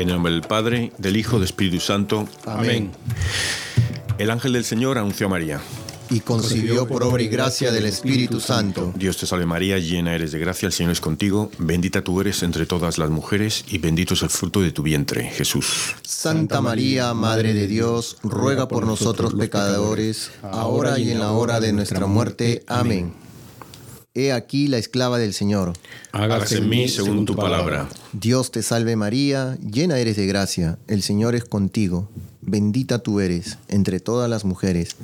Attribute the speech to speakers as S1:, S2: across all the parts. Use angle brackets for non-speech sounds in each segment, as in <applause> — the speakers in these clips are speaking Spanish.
S1: En el nombre del Padre, del Hijo, del Espíritu Santo.
S2: Amén.
S1: El ángel del Señor anunció a María.
S2: Y concibió por obra y gracia del Espíritu Santo.
S1: Dios te salve María, llena eres de gracia, el Señor es contigo, bendita tú eres entre todas las mujeres y bendito es el fruto de tu vientre, Jesús.
S2: Santa María, Madre de Dios, ruega por nosotros pecadores, ahora y en la hora de nuestra muerte. Amén. He aquí la esclava del Señor.
S1: Hágase en mí según tu palabra.
S2: Dios te salve María, llena eres de gracia, el Señor es contigo, bendita tú eres entre todas las mujeres,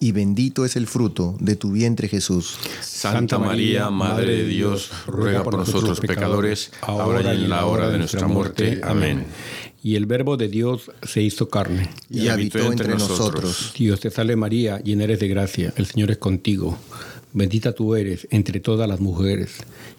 S2: y bendito es el fruto de tu vientre Jesús.
S1: Santa María, Madre de Dios, ruega por nosotros pecadores, ahora y en la hora de nuestra muerte. Amén.
S3: Y el Verbo de Dios se hizo carne.
S2: Y, habitó entre nosotros.
S3: Dios te salve María, llena eres de gracia, el Señor es contigo. Bendita tú eres entre todas las mujeres,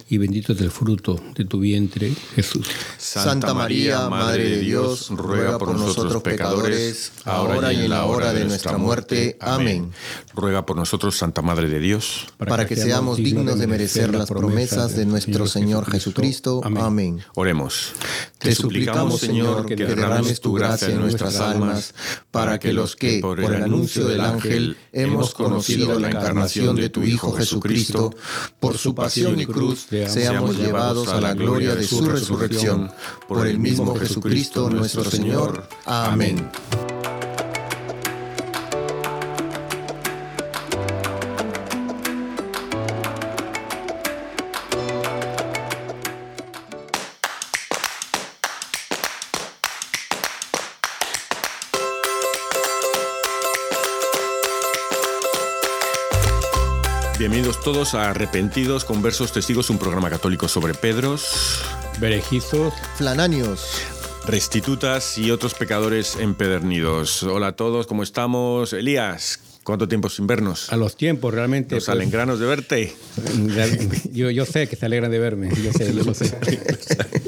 S3: y bendito es el fruto de tu vientre, Jesús.
S2: Santa María, Madre de Dios, ruega por nosotros pecadores, ahora y en la hora de nuestra muerte. Amén.
S1: Ruega por nosotros, Santa Madre de Dios,
S2: Para que seamos dignos de merecer las promesas de nuestro Señor Jesucristo. Amén.
S1: Oremos.
S2: Te suplicamos, Señor, que derrames tu gracia en nuestras almas, para que los que, por el anuncio del ángel, hemos conocido la encarnación de tu Hijo Jesucristo, por su pasión y cruz, seamos llevados a la gloria de su resurrección. Por el mismo Jesucristo nuestro Señor. Amén.
S1: Bienvenidos todos a Arrepentidos, Conversos, Testigos, un programa católico sobre Pedros,
S3: Berejizos,
S2: Flananios.
S1: restitutas y otros pecadores empedernidos. Hola a todos, ¿cómo estamos? Elías, ¿cuánto tiempo sin vernos?
S3: a los tiempos realmente.
S1: Nos
S3: pues,
S1: salen granos de verte.
S3: yo, yo sé que se alegran de verme, yo sé, yo lo sé. <laughs>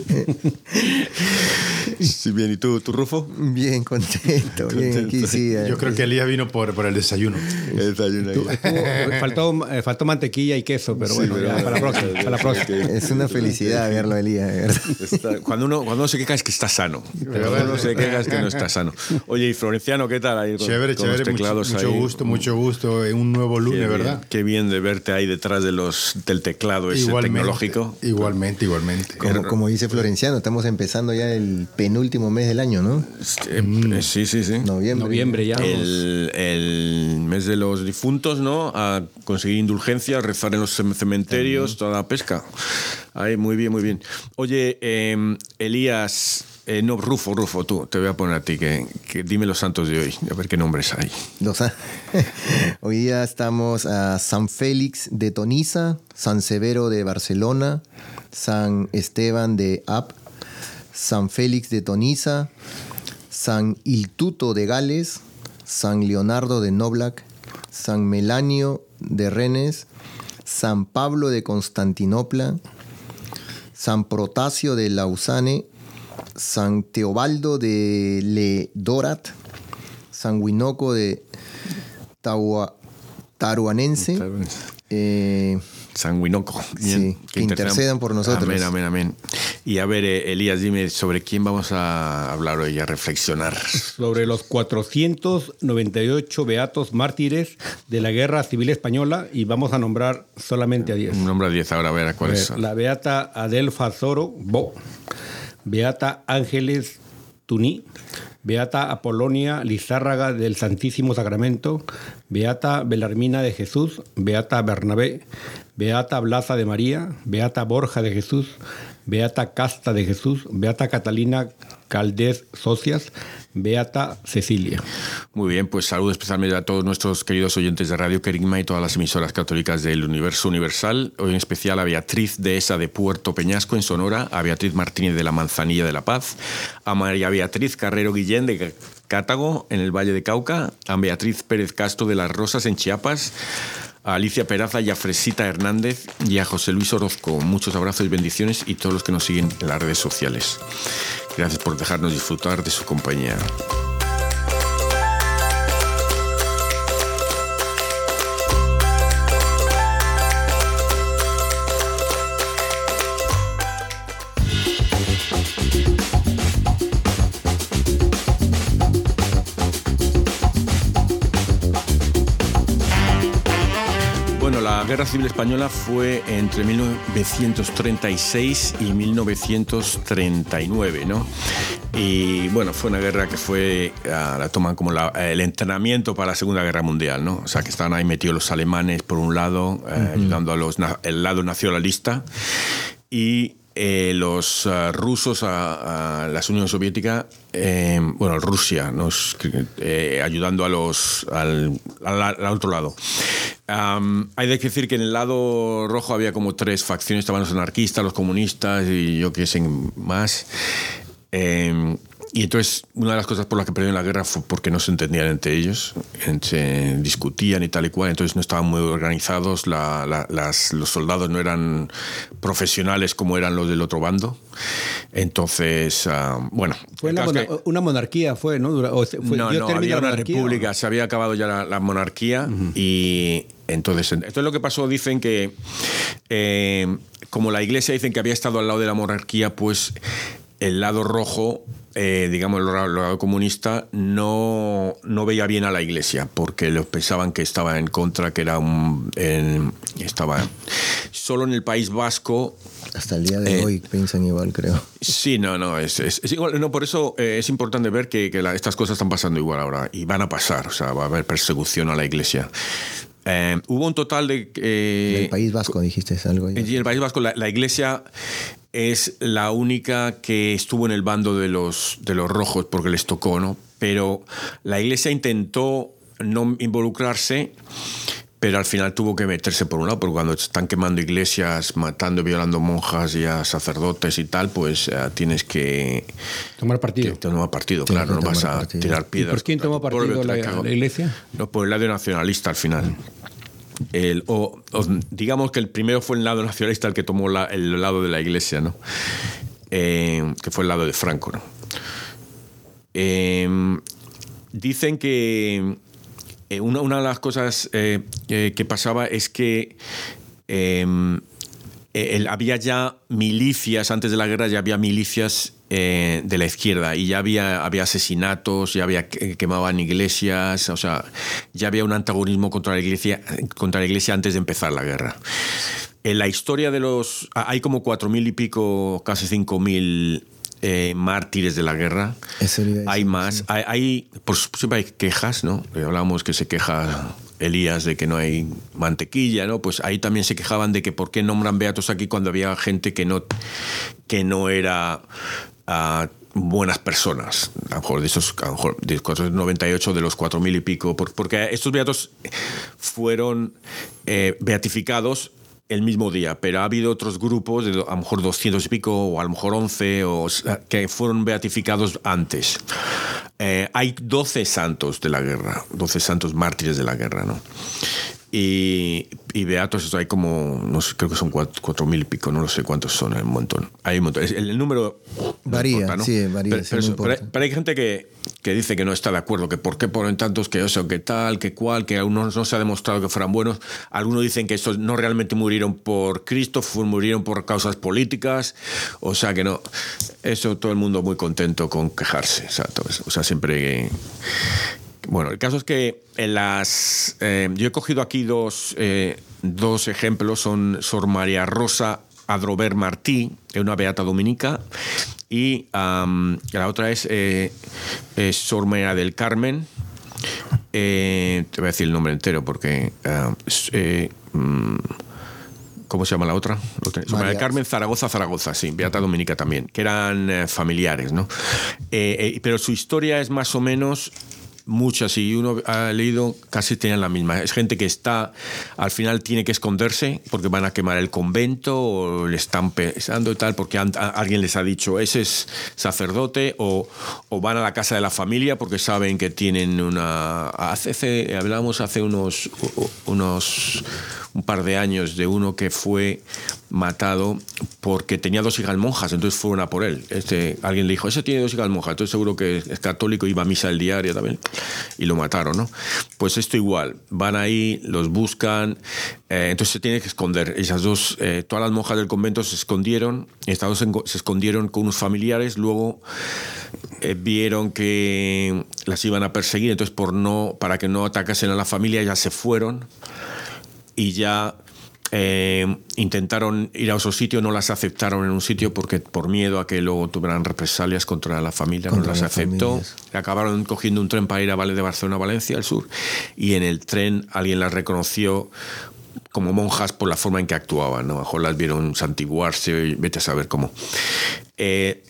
S1: Sí, bien, ¿y tú, tú Rufo?
S2: Bien contento, bien aquí sí. eh,
S4: Yo creo que Elías vino por, por el desayuno.
S1: Desayuno ahí.
S3: Estuvo- faltó, eh, faltó mantequilla y queso, pero bueno, ya, para la próxima. Para la próxima.
S2: Es una felicidad verlo, Elías, de verdad.
S1: Está- cuando, uno, cuando uno se queja es que está sano. Cuando uno se queja es que no está sano. Oye, y Florenciano, ¿qué tal? Ahí con-
S4: Chévere,
S1: con
S4: chévere. Mucho, mucho
S1: ahí.
S4: gusto, mucho gusto. En un nuevo
S1: Qué
S4: lunes,
S1: bien,
S4: ¿verdad?
S1: Qué bien de verte ahí detrás de los, del teclado ese tecnológico.
S4: Igualmente, igualmente.
S2: Como, como dice Florenciano, estamos empezando ya el penúltimo mes del año, ¿no?
S1: Eh, Sí, sí, sí.
S2: Noviembre.
S3: Noviembre ya.
S1: El, el mes de los difuntos, ¿no? A conseguir indulgencia, rezar en los cem- cementerios, toda la pesca. Ahí, muy bien, muy bien. Oye, eh, Elías, eh, no, Rufo, Rufo, tú, te voy a poner a ti, que, dime los santos de hoy, a ver qué nombres hay. <laughs>
S2: Hoy día estamos a San Félix de Toniza, San Severo de Barcelona, San Esteban de Ap, San Félix de Toniza, San Iltuto de Gales, San Leonardo de Noblac, San Melanio de Rennes, San Pablo de Constantinopla, San Protasio de Lausane, San Teobaldo de Ledorat, San Huinoco de Taua- Taruanense, eh,
S1: Sanguinoco.
S2: Sí, que intercedan por nosotros.
S1: Amén, amén, amén. Y a ver, eh, Elías, dime sobre quién vamos a hablar hoy, a reflexionar. <laughs>
S3: sobre los 498 beatos mártires de la Guerra Civil Española y vamos a nombrar solamente a 10.
S1: Nombra 10 ahora, a ver a cuáles son.
S3: La beata Adelfa Zoro, Bo, beata Ángeles Tuní, beata Apolonia Lizárraga del Santísimo Sacramento, beata Belarmina de Jesús, beata Bernabé, beata Blasa de María, beata Borja de Jesús, beata Casta de Jesús, beata Catalina Caldés Socias, beata Cecilia.
S1: Muy bien, pues saludo especialmente a todos nuestros queridos oyentes de Radio Querigma y todas las emisoras católicas del Universo Universal. Hoy en especial a Beatriz Dehesa de Puerto Peñasco, en Sonora, a Beatriz Martínez de la Manzanilla de La Paz, a María Beatriz Carrero Guillén de Cátago, en el Valle de Cauca, a Beatriz Pérez Castro de Las Rosas, en Chiapas, a Alicia Peraza y a Fresita Hernández y a José Luis Orozco. Muchos abrazos y bendiciones y todos los que nos siguen en las redes sociales. Gracias por dejarnos disfrutar de su compañía. Guerra Civil Española fue entre 1936 y 1939, ¿no? Y bueno, fue una guerra que fue, ah, la toman como el entrenamiento para la Segunda Guerra Mundial, ¿no? O sea, que estaban ahí metidos los alemanes por un lado, eh, ayudando a los, el lado nacionalista, y eh, los uh, rusos a, a, la Unión Soviética, eh, bueno, Rusia, eh, ayudando a los, al, al, otro lado. Um, hay que decir que en el lado rojo había como tres facciones, estaban los anarquistas, los comunistas y yo qué sé más. Eh, y entonces, una de las cosas por las que perdieron la guerra fue porque no se entendían entre ellos, se discutían y tal y cual, entonces no estaban muy organizados, la, la, las, los soldados no eran profesionales como eran los del otro bando. Entonces, uh, bueno.
S3: Fue una,
S1: que,
S3: una, monarquía, fue, ¿no?
S1: O fue, no, no, había una república, se había acabado ya la, la monarquía uh -huh. y entonces, entonces lo que pasó, dicen que eh, como la iglesia dicen que había estado al lado de la monarquía, pues el lado rojo eh, digamos, el lado comunista no, no, veía bien a la iglesia porque los pensaban que estaba en contra, que era un. En, estaba solo en el País Vasco.
S2: Hasta el día de eh, hoy piensan igual, creo.
S1: Sí, no, no, es, es, es igual. No, por eso eh, es importante ver que, que la, estas cosas están pasando igual ahora y van a pasar, o sea, va a haber persecución a la iglesia. Eh, hubo un total de...
S2: Eh, el País Vasco, dijiste algo.
S1: En el País Vasco, la, la, iglesia es la única que estuvo en el bando de los, de los rojos porque les tocó, ¿no? Pero la iglesia intentó no involucrarse, pero al final tuvo que meterse por un lado, porque cuando están quemando iglesias, matando, violando monjas y a sacerdotes y tal, pues uh, tienes que
S3: tomar partido.
S1: Que, tomar partido, claro, no vas a partido. tirar piedras.
S3: ¿Y por quién tomó partido la, la, iglesia?
S1: No, por el lado nacionalista al final. Digamos que el primero fue el lado nacionalista el que tomó el lado de la iglesia, ¿no? Eh, que fue el lado de Franco, ¿no? Eh, dicen que eh, una, una, de las cosas eh, que pasaba es que em, el, había ya milicias, antes de la guerra ya había milicias de la izquierda y ya había, había asesinatos, ya había quemaban iglesias, o sea, ya había un antagonismo contra la iglesia, contra la iglesia antes de empezar la guerra. En la historia de los... Hay como cuatro mil y pico, casi cinco mil eh, mártires de la guerra. Hay más. Hay, hay, por siempre hay quejas, ¿no? Hablábamos que se queja Elías de que no hay mantequilla, ¿no? Pues ahí también se quejaban de que por qué nombran beatos aquí cuando había gente que no, que no era uh, buenas personas. A lo mejor de esos, a lo mejor de 498 de los 4.000 y pico, porque estos beatos fueron eh, beatificados el mismo día, pero ha habido otros grupos, de a lo mejor 200 y pico, o a lo mejor 11, o, que fueron beatificados antes. Eh, hay 12 santos de la guerra, 12 santos mártires de la guerra, ¿no? Y, y beatos, hay como, no sé, creo que son cuatro, cuatro mil y pico, no lo sé cuántos son, hay un montón. Hay un montón. El, el número
S2: varía,
S1: no importa, ¿no?
S2: sí, varía.
S1: Pero,
S2: sí,
S1: pero,
S2: no
S1: pero, hay, pero, hay, gente que, que, dice que no está de acuerdo, que por qué ponen tantos, que eso, que tal, que cual, que algunos no se ha demostrado que fueran buenos. Algunos dicen que estos no realmente murieron por Cristo, murieron por causas políticas. O sea que no. Eso todo el mundo muy contento con quejarse. O sea, todo eso. O sea siempre. Bueno, el caso es que en las. Eh, yo he cogido aquí dos, eh, dos ejemplos. Son Sor María Rosa Adrover Martí, una beata dominica, y um, la otra es, eh, es, Sor María del Carmen. te voy a decir el nombre entero porque. Um, ¿Cómo se llama la otra? Sor María del Carmen Zaragoza, Zaragoza, sí, Beata Dominica también, que eran familiares, ¿no? pero su historia es más o menos muchas y uno ha leído casi tienen la misma. Es gente que está, al final tiene que esconderse porque van a quemar el convento o le están pensando y tal porque alguien les ha dicho ese es sacerdote o, o, van a la casa de la familia porque saben que tienen una... Hace hablamos hace unos, unos un par de años de uno que fue matado porque tenía dos hijas monjas, entonces fueron a por él. Este, alguien le dijo, ese tiene dos hijas monjas, entonces seguro que es católico, iba a misa el diario también, y lo mataron, ¿no? Pues esto igual, van ahí, los buscan, eh, entonces se tiene que esconder. Esas dos, eh, todas las monjas del convento se escondieron, Estados se escondieron con unos familiares, luego eh, vieron que las iban a perseguir, entonces por no, para que no atacasen a la familia ya se fueron y ya eh, intentaron ir a otro sitio, no las aceptaron en un sitio porque por miedo a que luego tuvieran represalias contra la familia, no las aceptó. Acabaron cogiendo un tren para ir a de Barcelona a Valencia, al sur, y en el tren alguien las reconoció como monjas por la forma en que actuaban. ¿no? A mejor las vieron santiguarse y vete a saber cómo. Eh,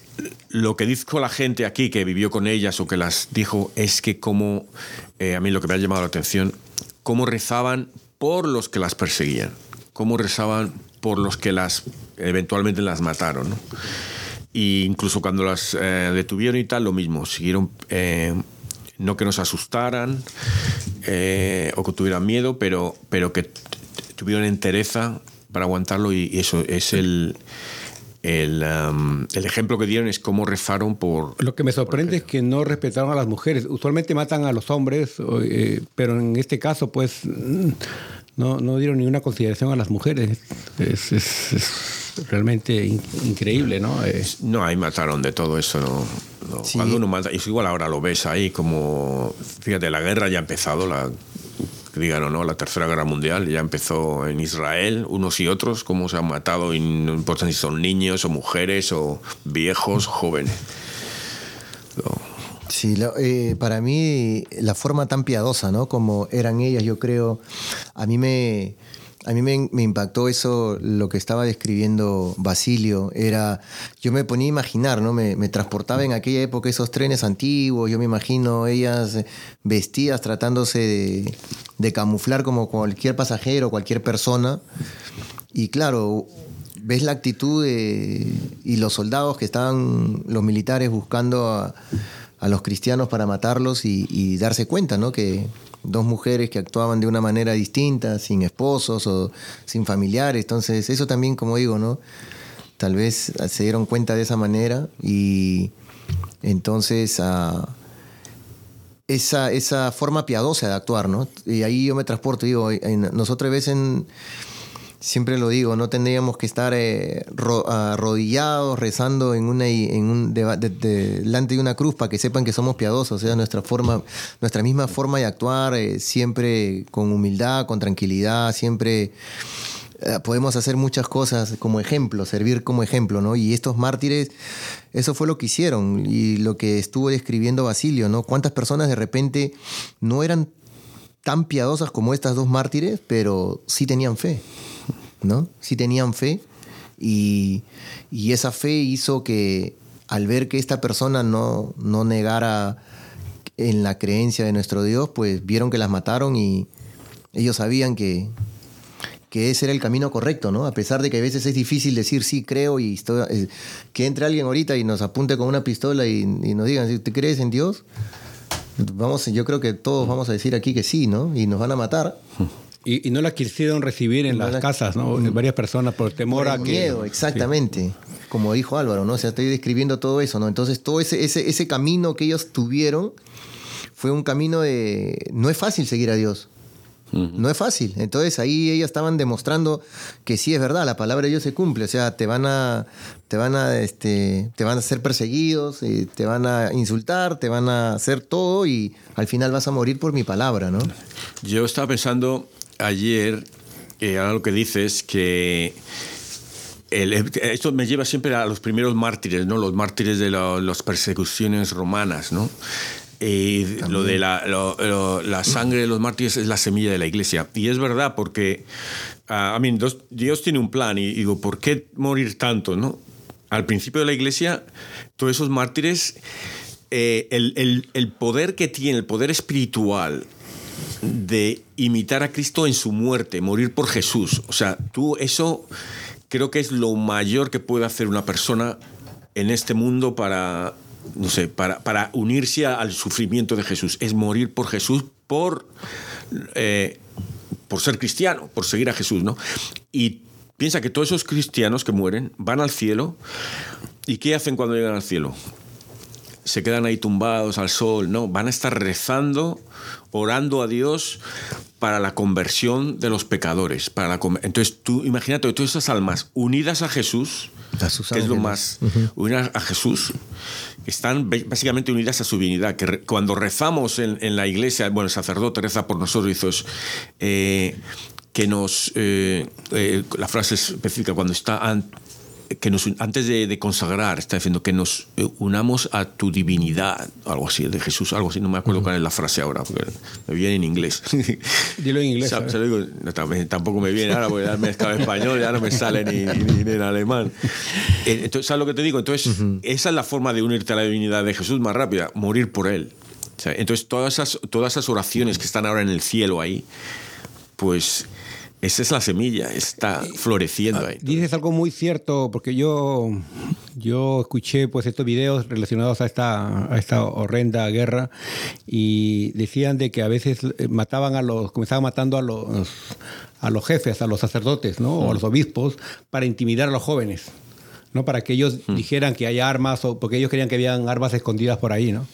S1: lo que dijo la gente aquí que vivió con ellas o que las dijo es que como, eh, a mí lo que me ha llamado la atención, cómo rezaban por los que las perseguían cómo rezaban por los que las eventualmente las mataron. ¿no? Incluso cuando las eh, detuvieron y tal, lo mismo, siguieron, eh, no que nos asustaran eh, o que tuvieran miedo, pero, pero que tuvieron entereza para aguantarlo y, eso es el, el, um, el, ejemplo que dieron es cómo rezaron por...
S3: Lo que me sorprende es que no respetaron a las mujeres. Usualmente matan a los hombres, pero en este caso, pues no, no dieron ninguna consideración a las mujeres. Es, realmente increíble, ¿no? Eh,
S1: no, ahí mataron de todo eso, ¿no? Cuando uno mata, y igual ahora lo ves ahí como, fíjate, la guerra ya ha empezado, la digan o no, la Tercera Guerra Mundial ya empezó en Israel, unos y otros, cómo se han matado, y no importa si son niños o mujeres o viejos, jóvenes.
S2: Sí, eh, para mí la forma tan piadosa, ¿no? Como eran ellas, yo creo, a mí me, a mí me, impactó eso, lo que estaba describiendo Basilio, era, yo me ponía a imaginar, ¿no? Me, transportaba en aquella época esos trenes antiguos, yo me imagino ellas vestidas tratándose de, camuflar como cualquier pasajero, cualquier persona, y claro, ves la actitud y los soldados que estaban, los militares buscando a a los cristianos para matarlos y, darse cuenta, ¿no? Que dos mujeres que actuaban de una manera distinta, sin esposos o sin familiares. Entonces, eso también, como digo, ¿no? Tal vez se dieron cuenta de esa manera y entonces ah, esa, esa forma piadosa de actuar, ¿no? Y ahí yo me transporto, digo, nosotros ves en siempre lo digo, no tendríamos que estar eh, arrodillados rezando en una, en un, delante de una cruz para que sepan que somos piadosos, o sea, nuestra forma, nuestra misma forma de actuar, eh, siempre con humildad, con tranquilidad, siempre eh, podemos hacer muchas cosas como ejemplo, servir como ejemplo, ¿no? Y estos mártires, eso fue lo que hicieron y lo que estuvo describiendo Basilio, ¿no? Cuántas personas de repente no eran tan piadosas como estas dos mártires, pero sí tenían fe. ¿No? Sí tenían fe y, esa fe hizo que al ver que esta persona no, no negara en la creencia de nuestro Dios, pues vieron que las mataron y ellos sabían que, que ese era el camino correcto, ¿no? A pesar de que a veces es difícil decir sí creo y eh, que entre alguien ahorita y nos apunte con una pistola y, nos digan, si ¿te crees en Dios? Vamos, yo creo que todos vamos a decir aquí que sí, ¿no? Y nos van a matar.
S3: Y, no la quisieron recibir en las casas, ¿no? Mm. Varias personas por temor a que...
S2: miedo, exactamente. Como dijo Álvaro, ¿no? O sea, estoy describiendo todo eso, ¿no? Entonces, todo ese, ese, ese camino que ellos tuvieron fue un camino de... No es fácil seguir a Dios. No es fácil. Entonces ahí ellas estaban demostrando que sí es verdad, la palabra de Dios se cumple. O sea, te van a, te van a, este, te van a ser perseguidos, eh, te van a insultar, te van a hacer todo y al final vas a morir por mi palabra, ¿no?
S1: Yo estaba pensando ayer, eh, ahora lo que dices, que esto me lleva siempre a los primeros mártires, ¿no? Los mártires de las persecuciones romanas, ¿no? Y lo de la, sangre de los mártires es la semilla de la iglesia. Y es verdad, porque a mí Dios tiene un plan y digo, ¿por qué morir tanto? ¿no? Al principio de la iglesia, todos esos mártires, eh, el, el, poder que tiene, el poder espiritual de imitar a Cristo en su muerte, morir por Jesús. O sea, tú eso creo que es lo mayor que puede hacer una persona en este mundo para, no sé, para, para unirse al sufrimiento de Jesús. Es morir por Jesús, por, eh, por ser cristiano, por seguir a Jesús, ¿no? Y piensa que todos esos cristianos que mueren van al cielo. ¿Y qué hacen cuando llegan al cielo? Se quedan ahí tumbados al sol, no, van a estar rezando orando a Dios para la conversión de los pecadores. Para la Entonces tú imagínate todas esas almas unidas a Jesús, que es lo más, unidas a Jesús, están básicamente unidas a su divinidad. Que cuando rezamos en, la iglesia, bueno, el sacerdote reza por nosotros, dice, eh, que nos, eh, eh, la frase específica, cuando está que nos, antes de, consagrar, está diciendo que nos eh, unamos a tu divinidad, algo así, de Jesús, algo así, no me acuerdo cuál es la frase ahora, porque me viene en inglés. <laughs>
S3: Dilo en inglés.
S1: tampoco me viene ahora, porque ya me estaba español, ya no me sale ni, en alemán. <laughs> Eh, entonces, ¿sabes lo que te digo? Entonces, esa es la forma de unirte a la divinidad de Jesús más rápida, morir por Él. entonces, todas esas, todas esas oraciones que están ahora en el cielo ahí, pues esa es la semilla, está floreciendo ahí.
S3: Dices algo muy cierto, porque yo, yo escuché pues estos videos relacionados a esta, a esta horrenda guerra y decían de que a veces eh, mataban a los, comenzaban matando a los, a los jefes, a los sacerdotes, ¿no? O a los obispos para intimidar a los jóvenes. ¿no? para que ellos dijeran que hay armas, o porque ellos creían que habían armas escondidas por ahí. ¿no?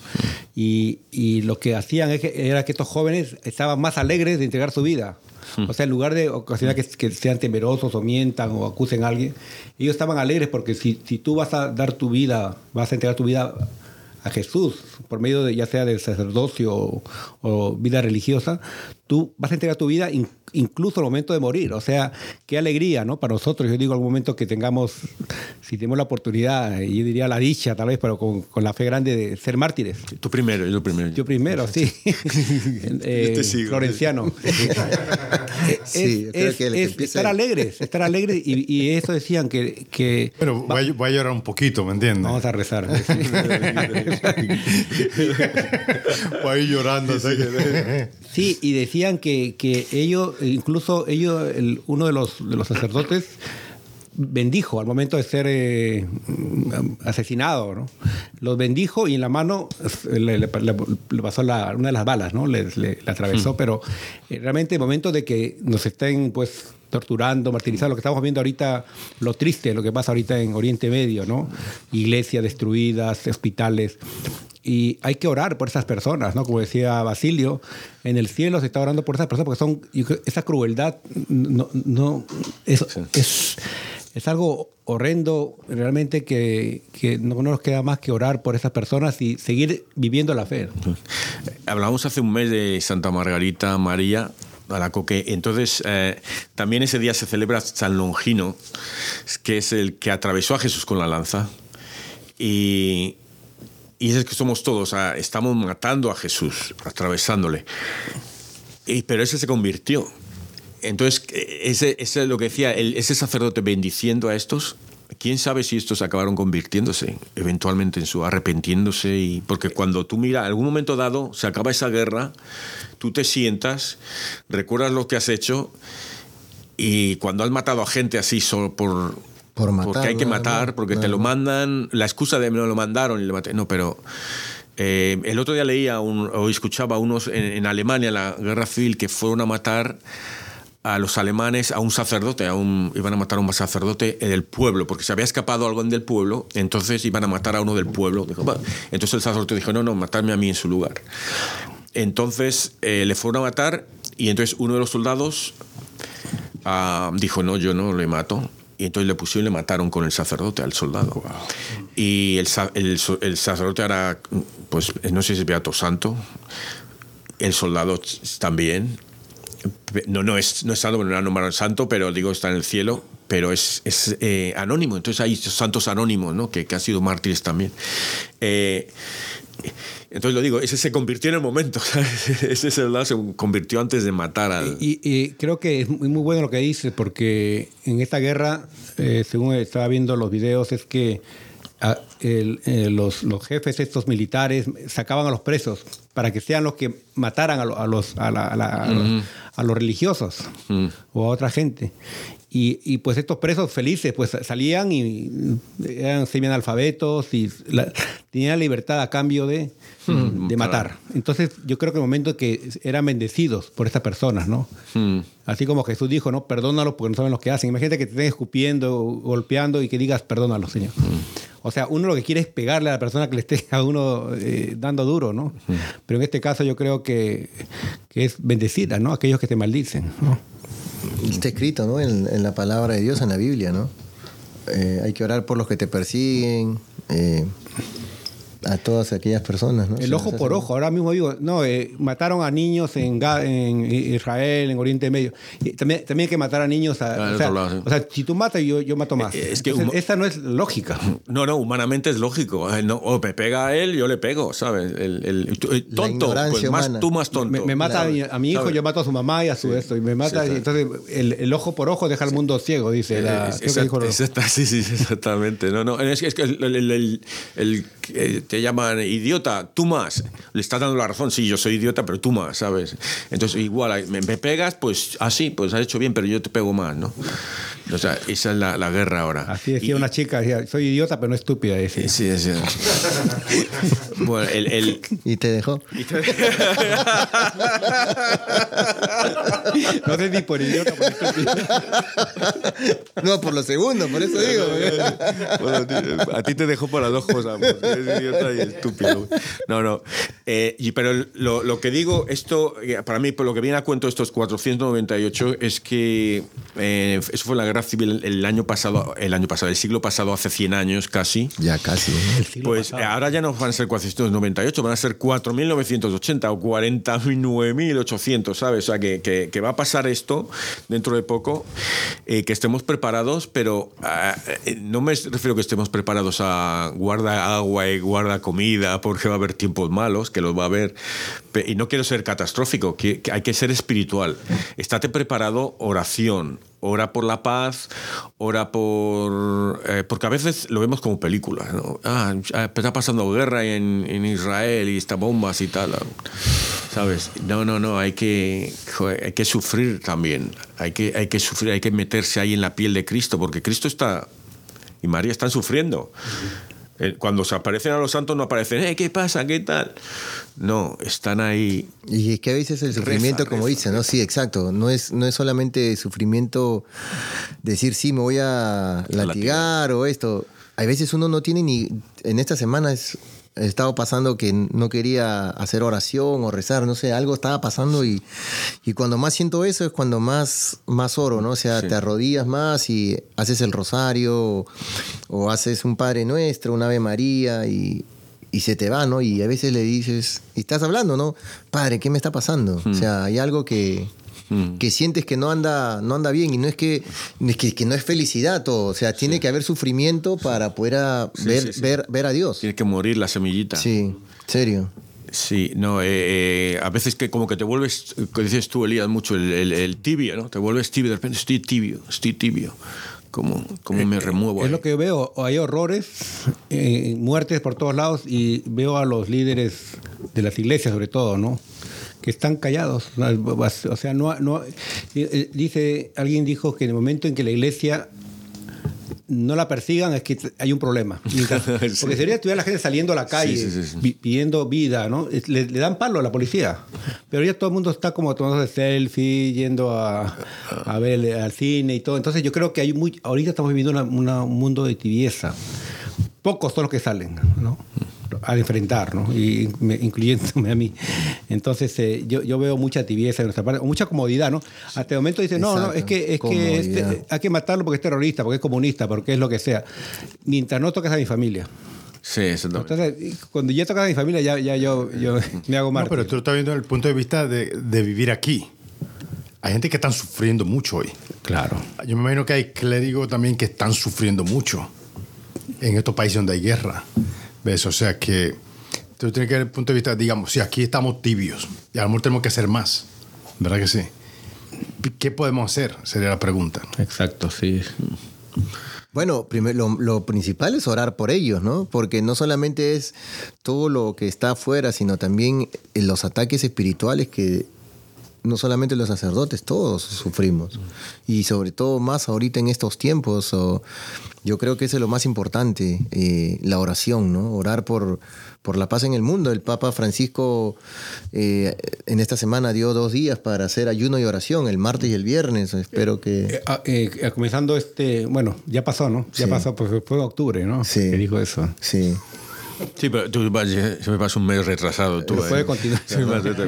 S3: Y, y, lo que hacían era que estos jóvenes estaban más alegres de entregar su vida. Hmm. O sea, en lugar de ocasionar que, sean temerosos o mientan o acusen a alguien, ellos estaban alegres porque si, si tú vas a dar tu vida, vas a entregar tu vida a Jesús, por medio de ya sea del sacerdocio o, vida religiosa, tú vas a entregar tu vida incluso al momento de morir. O sea, qué alegría, ¿no? Para nosotros, yo digo, al momento que tengamos, si tenemos la oportunidad, yo diría la dicha, tal vez, pero con, con la fe grande de ser mártires.
S1: Tú primero, yo primero.
S3: Yo primero, sí. <laughs> <laughs> eh, florenciano. <laughs> sí, es, creo que es estar alegres, estar alegres. Y, y, eso decían que... que
S4: bueno, voy, voy, a llorar un poquito, ¿me entiendes?
S3: Vamos a rezar.
S4: voy a ir llorando.
S3: Sí, y decían que, que ellos, incluso ellos, el, uno de los, de los sacerdotes, bendijo al momento de ser eh, asesinado, ¿no? Los bendijo y en la mano le, pasó una de las balas, ¿no? Le, atravesó, hmm. pero eh, realmente el momento de que nos estén, pues, torturando, martirizando, lo que estamos viendo ahorita, lo triste, lo que pasa ahorita en Oriente Medio, ¿no? Iglesias destruidas, hospitales. Y hay que orar por esas personas, ¿no? Como decía Basilio, en el cielo se está orando por esas personas porque son, esa crueldad no, no es, es, es, algo horrendo realmente que, que no, nos queda más que orar por esas personas y seguir viviendo la fe.
S1: Hablamos hace un mes de Santa Margarita María, a la coque. Entonces, eh, también ese día se celebra San Longino, que es el que atravesó a Jesús con la lanza. Y, y es que somos todos, estamos matando a Jesús, atravesándole. Y, pero ese se convirtió. Entonces, ese, ese es lo que decía, ese sacerdote bendiciendo a estos, quién sabe si estos acabaron convirtiéndose eventualmente en su arrepentiéndose y porque cuando tú miras algún momento dado se acaba esa guerra tú te sientas recuerdas lo que has hecho y cuando has matado a gente así solo por porque hay que matar, porque te lo mandan, la excusa de me lo mandaron y le maté. No, pero eh, el otro día leía o escuchaba a unos en, Alemania, la guerra civil, que fueron a matar a los alemanes a un sacerdote, a un, iban a matar a un sacerdote del pueblo, porque se había escapado alguien del pueblo, entonces iban a matar a uno del pueblo. Entonces el sacerdote dijo, no, no, matarme a mí en su lugar. Entonces eh, le fueron a matar y entonces uno de los soldados ah, dijo, no, yo no le mato. Y entonces le pusieron y le mataron con el sacerdote al soldado. Y el, el, sacerdote era, pues no sé si es Beato Santo, el soldado también. No, no es, no es santo, no era nombrado santo, pero digo, está en el cielo, pero es, es eh, anónimo. Entonces hay santos anónimos, ¿no? Que, que han sido mártires también. Eh, entonces lo digo, ese se convirtió en el momento, <laughs> ese soldado se convirtió antes de matar al...
S3: Y, creo que es muy, bueno lo que dices, porque en esta guerra, eh, según estaba viendo los videos, es que ah, eh, los, los, jefes estos militares sacaban a los presos para que sean los que mataran a, los, a, a, los religiosos o a otra gente. Y, y, pues estos presos felices pues salían y eran semianalfabetos y tenían libertad a cambio de, hmm, de matar. Entonces yo creo que el momento que eran bendecidos por estas personas, ¿no? Hmm. Así como Jesús dijo, ¿no? Perdónalos porque no saben lo que hacen. Imagínate que te estén escupiendo, golpeando y que digas, perdónalos, Señor. Hmm. O sea, uno lo que quiere es pegarle a la persona que le esté a uno eh, dando duro, ¿no? Pero en este caso yo creo que, que es bendecida, ¿no? Aquellos que te maldicen, ¿no?
S2: Está escrito, ¿no? En, la palabra de Dios, en la Biblia, ¿no? Eh, hay que orar por los que te persiguen. Eh, a todas aquellas personas. ¿no?
S3: El ojo por ojo, ahora mismo digo, no, eh, mataron a niños en, en, Israel, en Oriente Medio. Y también, también hay que matar a niños. A, o, sea, o, sea, si tú matas, yo, yo mato más. Es que esa no es lógica. <laughs>
S1: No, no, humanamente es lógico. No, o me pega a él, yo le pego, ¿sabes? El, el, tonto, pues más, tú más tonto.
S3: Me, mata a, mi hijo, yo mato a su mamá y a su esto. Y me mata, y entonces el, ojo por ojo deja el mundo ciego, dice. La, <laughs>
S1: sí, sí, exactamente. No, no, es, es que el, el, te llaman idiota, tú más. Le estás dando la razón, sí, yo soy idiota, pero tú más, ¿sabes? Entonces, igual, me, me pegas, pues así, ah, pues has hecho bien, pero yo te pego más, ¿no? O sea, esa es la, la guerra ahora.
S3: Así decía una chica, decía, soy idiota, pero no estúpida. Decía.
S1: Sí, sí. <laughs>
S2: bueno, el, el... ¿Y te dejó? <laughs> <laughs>
S3: no sé ni por idiota, por <laughs>
S2: no, por lo segundo, por eso digo. <laughs>
S1: bueno, a ti te dejó por las dos cosas, idiota y estúpido. No, no. Eh, y, pero lo, lo, que digo, esto, eh, para mí, por lo que viene a cuento estos 498, es que eh, eso fue la guerra civil el año pasado, el año pasado, el siglo pasado, hace 100 años casi.
S2: Ya casi.
S1: Pues ahora ya no van a ser 498, van a ser 4.980 o 49.800, ¿sabes? O sea, que, que, va a pasar esto dentro de poco, eh, que estemos preparados, pero ah, eh, no me refiero que estemos preparados a guarda agua y guarda comida, porque va a haber tiempos malos, que los va a haber. Y no quiero ser catastrófico, hay que ser espiritual. Estate preparado, oración, ora por la paz, ora por... Eh, porque a veces lo vemos como películas, ¿no? Ah, está pasando guerra en, en Israel y está bombas y tal, ¿sabes? No, no, no, hay que, hay que sufrir también, hay que, hay que sufrir, hay que meterse ahí en la piel de Cristo, porque Cristo está... Y María están sufriendo. Eh, cuando se aparecen a los santos no aparecen, eh, ¿qué pasa? ¿Qué tal? No, están ahí.
S2: Y es que a veces el sufrimiento, como dice, ¿no? Sí, exacto. No es, no es solamente sufrimiento decir, sí, me voy a latigar, o esto. A veces uno no tiene ni. En esta semana es he estado pasando que no quería hacer oración o rezar, no sé, algo estaba pasando y, y cuando más siento eso es cuando más, más oro, ¿no? O sea, te arrodillas más y haces el rosario o, haces un Padre Nuestro, un Ave María y, y, se te va, ¿no? Y a veces le dices, y estás hablando, ¿no? Padre, ¿qué me está pasando? O hmm. sea, hay algo que, Mm. que sientes que no anda, no anda bien y no es que, que, no es felicidad todo, o sea, tiene que haber sufrimiento para poder ver, ver, ver a Dios.
S1: Tiene que morir la semillita.
S2: Sí, serio.
S1: Sí, no, eh, eh, a veces que como que te vuelves, que dices tú, Elías, mucho el, tibio, ¿no? Te vuelves tibio, de repente estoy tibio, estoy tibio. Como, como me eh, remuevo.
S3: Es lo que veo, hay horrores, muertes por todos lados y veo a los líderes de las iglesias sobre todo, ¿no? que están callados. O sea, no, no eh, dice, alguien dijo que en el momento en que la iglesia no la persigan es que hay un problema. <laughs> Porque sería estuviera la gente saliendo a la calle pidiendo vida, ¿no? Le, dan palo a la policía. Pero ya todo el mundo está como tomando selfie, yendo a, a ver al cine y todo. Entonces yo creo que hay muy, ahorita estamos viviendo un mundo de tibieza. Pocos son los que salen, ¿no? Al enfrentar, ¿no? Y incluyéndome a mí. Entonces, eh, yo, yo, veo mucha tibieza en nuestra parte, mucha comodidad, ¿no? Hasta el momento dicen, no, no, es que, es que este, hay que matarlo porque es terrorista, porque es comunista, porque es lo que sea. Mientras no toques a mi familia.
S1: Sí, exactamente.
S3: Entonces, cuando ya tocas a mi familia, ya, ya yo, yo <laughs> me hago mal.
S4: No, pero tú lo estás viendo desde el punto de vista de, de vivir aquí. Hay gente que están sufriendo mucho hoy.
S3: Claro.
S4: Yo me imagino que hay clérigos también que están sufriendo mucho en estos países donde hay guerra. ¿Ves? O sea que tú tienes que ver el punto de vista, digamos, si aquí estamos tibios y a lo mejor tenemos que hacer más, ¿verdad que sí? ¿Qué podemos hacer? Sería la pregunta.
S3: Exacto, sí.
S2: Bueno, primero, lo, principal es orar por ellos, ¿no? Porque no solamente es todo lo que está afuera, sino también los ataques espirituales que no solamente los sacerdotes, todos sufrimos. Y sobre todo más ahorita en estos tiempos, yo creo que eso es lo más importante, eh, la oración, ¿no? Orar por, por la paz en el mundo. El Papa Francisco eh, en esta semana dio dos días para hacer ayuno y oración, el martes y el viernes. Espero que...
S3: Eh, ah, comenzando este, bueno, ya pasó, ¿no? Ya pasó, pues fue octubre, ¿no?
S2: Sí.
S3: Que dijo eso.
S2: Sí.
S1: Sí, pero tú se me pasa un mes retrasado. Tú,
S3: puede continuar.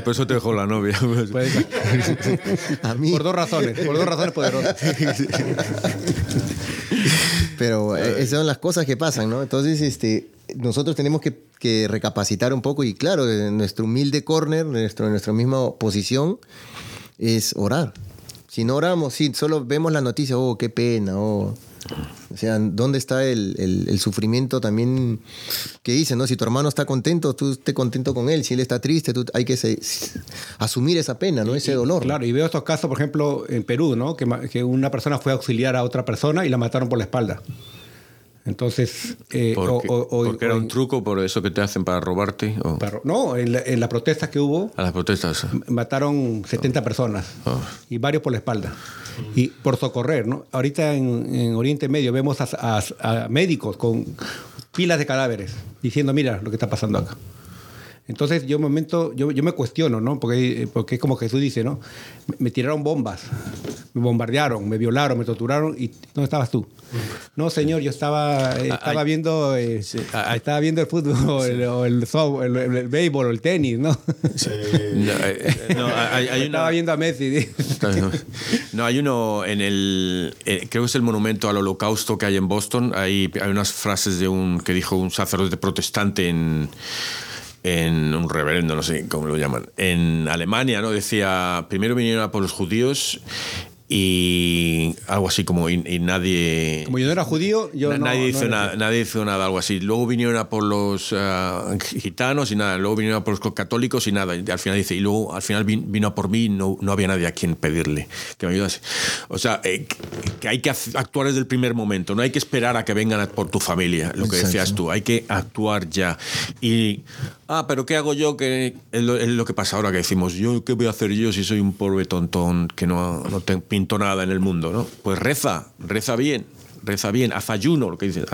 S1: por eso te dejó la novia. <laughs>
S3: A mí. Por dos razones, por dos razones poderosas.
S2: Pero eh, esas son las cosas que pasan, ¿no? Entonces, este, nosotros tenemos que, que, recapacitar un poco y claro, en nuestro humilde corner, nuestro, nuestra misma posición, es orar. Si no oramos, si solo vemos la noticia, oh, qué pena, oh. O sea, ¿dónde está el, el, sufrimiento también que dice, no? Si tu hermano está contento, tú estés contento con él. Si él está triste, tú, hay que asumir esa pena, ¿no? Ese dolor.
S3: Claro, y veo estos casos, por ejemplo, en Perú, ¿no? Que, que una persona fue a auxiliar a otra persona y la mataron por la espalda. Entonces,
S1: eh, porque, era un truco por eso que te hacen para robarte.
S3: no, en, en las protestas que hubo.
S1: A las protestas.
S3: Mataron 70 personas oh. y varios por la espalda. Y por socorrer, ¿no? Ahorita en, Oriente Medio vemos a médicos con pilas de cadáveres diciendo, mira lo que está pasando acá. Entonces yo, momento, yo, yo me cuestiono, ¿no? Porque, porque es como Jesús dice, ¿no? Me, tiraron bombas, me bombardearon, me violaron, me torturaron y ¿dónde estabas tú? No, señor, yo estaba, eh, ah, estaba viendo eh, ah, estaba viendo el fútbol <laughs> o el, el, el, béisbol o el tenis, ¿no? Sí. no, hay, hay estaba viendo a Messi.
S1: No, hay uno en el, eh, creo que es el monumento al holocausto que hay en Boston, hay, hay unas frases de un, que dijo un sacerdote protestante en en un reverendo, no sé cómo lo llaman, en Alemania, ¿no? Decía, primero vinieron a por los judíos y algo así como y, nadie
S3: como yo no era judío yo
S1: nadie hizo nada nadie hizo nada algo así. Luego vinieron a por los ah, gitanos y nada luego vinieron a por los católicos y nada y al final dice y luego al final vino a por mí y no, no había nadie a quien pedirle que me ayudase. O sea eh, que hay que actuar desde el primer momento no hay que esperar a que vengan por tu familia lo que decías tú hay que actuar ya. Y ah pero qué hago yo que es lo, que pasa ahora que decimos yo qué voy a hacer yo si soy un pobre tontón que no no tengo nada en el mundo, ¿no? Pues reza, reza bien, reza bien, haz ayuno, lo que dice.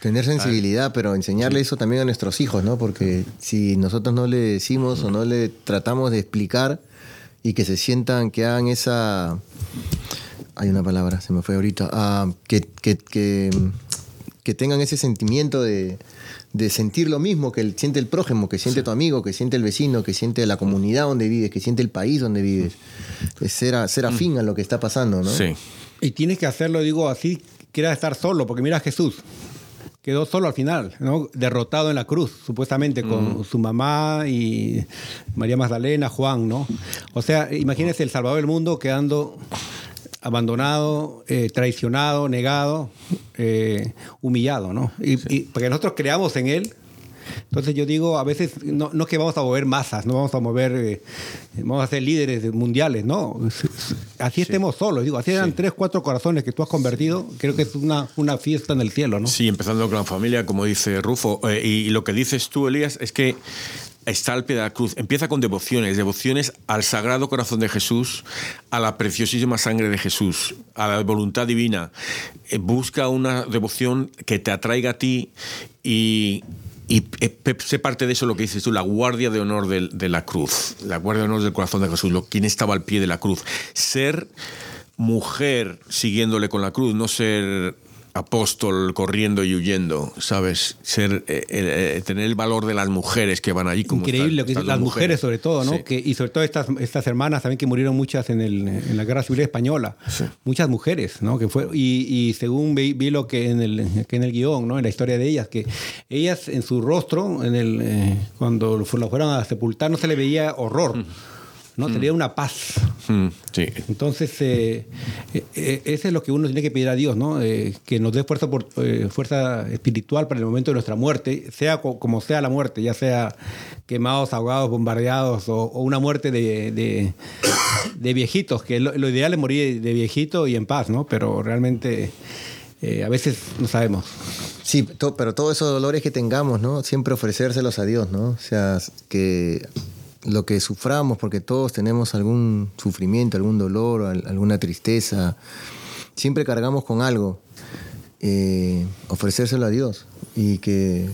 S2: Tener sensibilidad, pero enseñarle eso también a nuestros hijos, ¿no? Porque si nosotros no le decimos o no le tratamos de explicar y que se sientan, que hagan esa... Hay una palabra, se me fue ahorita. Ah, que, que, que tengan ese sentimiento de, de sentir lo mismo que siente el prójimo, que siente tu amigo, que siente el vecino, que siente la comunidad donde vives, que siente el país donde vives. Es ser, ser afín mm. a lo que está pasando, ¿no?
S3: Sí. Y tienes que hacerlo, digo, así, quieras estar solo, porque mira a Jesús. Quedó solo al final, ¿no? derrotado en la cruz, supuestamente, con mm. su mamá y María Magdalena, Juan, ¿no? O sea, imagínese el Salvador del mundo quedando abandonado, eh, traicionado, negado, eh, humillado, ¿no? Y, porque nosotros creamos en él. Entonces yo digo, a veces no, no es que vamos a mover masas, no vamos a mover, eh, vamos a ser líderes mundiales, no. Así estemos solos, digo, así eran tres, cuatro corazones que tú has convertido, creo que es una, una fiesta en el cielo, ¿no?
S1: Sí, empezando con la familia, como dice Rufo, y lo que dices tú, Elías, es que está al pie de la cruz. Empieza con devociones, devociones al Sagrado Corazón de Jesús, a la preciosísima sangre de Jesús, a la voluntad divina. Eh, busca una devoción que te atraiga a ti y, eh, sé parte de eso lo que dices tú, la guardia de honor de, la cruz, la guardia de honor del corazón de Jesús, lo, quien estaba al pie de la cruz. Ser mujer siguiéndole con la cruz, no ser apóstol corriendo y huyendo, ¿sabes? Ser, eh, eh, tener el valor de las mujeres que van allí. Como
S3: Increíble, las mujeres. sobre todo, ¿no? Que, y sobre todo estas, estas hermanas también que murieron muchas en, el, en la Guerra Civil Española. Muchas mujeres, ¿no? Que fue, y, y según vi, lo que en, el, que en el guion, ¿no? En la historia de ellas, que ellas en su rostro, en el, eh, cuando lo fueron a sepultar, no se le veía horror. ¿No? Tenía una paz. Mm, sí. Entonces, eh, eh, eh, eso es lo que uno tiene que pedir a Dios, ¿no? que nos dé fuerza, por, fuerza espiritual para el momento de nuestra muerte, sea como sea la muerte, ya sea quemados, ahogados, bombardeados o, una muerte de, de, viejitos, que lo, ideal es morir de viejito y en paz, ¿no? Pero realmente... a veces no sabemos.
S2: Sí, pero todos esos dolores que tengamos, ¿no? Siempre ofrecérselos a Dios, ¿no? O sea, que lo que suframos, porque todos tenemos algún sufrimiento, algún dolor, alguna tristeza, siempre cargamos con algo, eh, ofrecérselo a Dios y que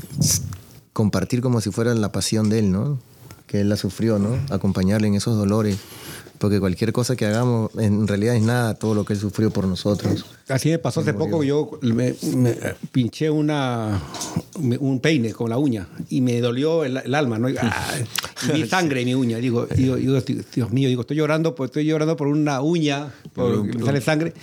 S2: compartir como si fuera la pasión de Él, ¿no? Que Él la sufrió, ¿no? Acompañarle en esos dolores porque cualquier cosa que hagamos en realidad es nada todo lo que Él sufrió por nosotros.
S3: Así me pasó hace poco, yo me, pinché una, un peine con la uña y me dolió el, alma, ¿no? Y, mi <laughs> sangre en mi uña. Digo, digo, Dios mío, digo, estoy llorando, pues estoy llorando por una uña, por, me sale sangre.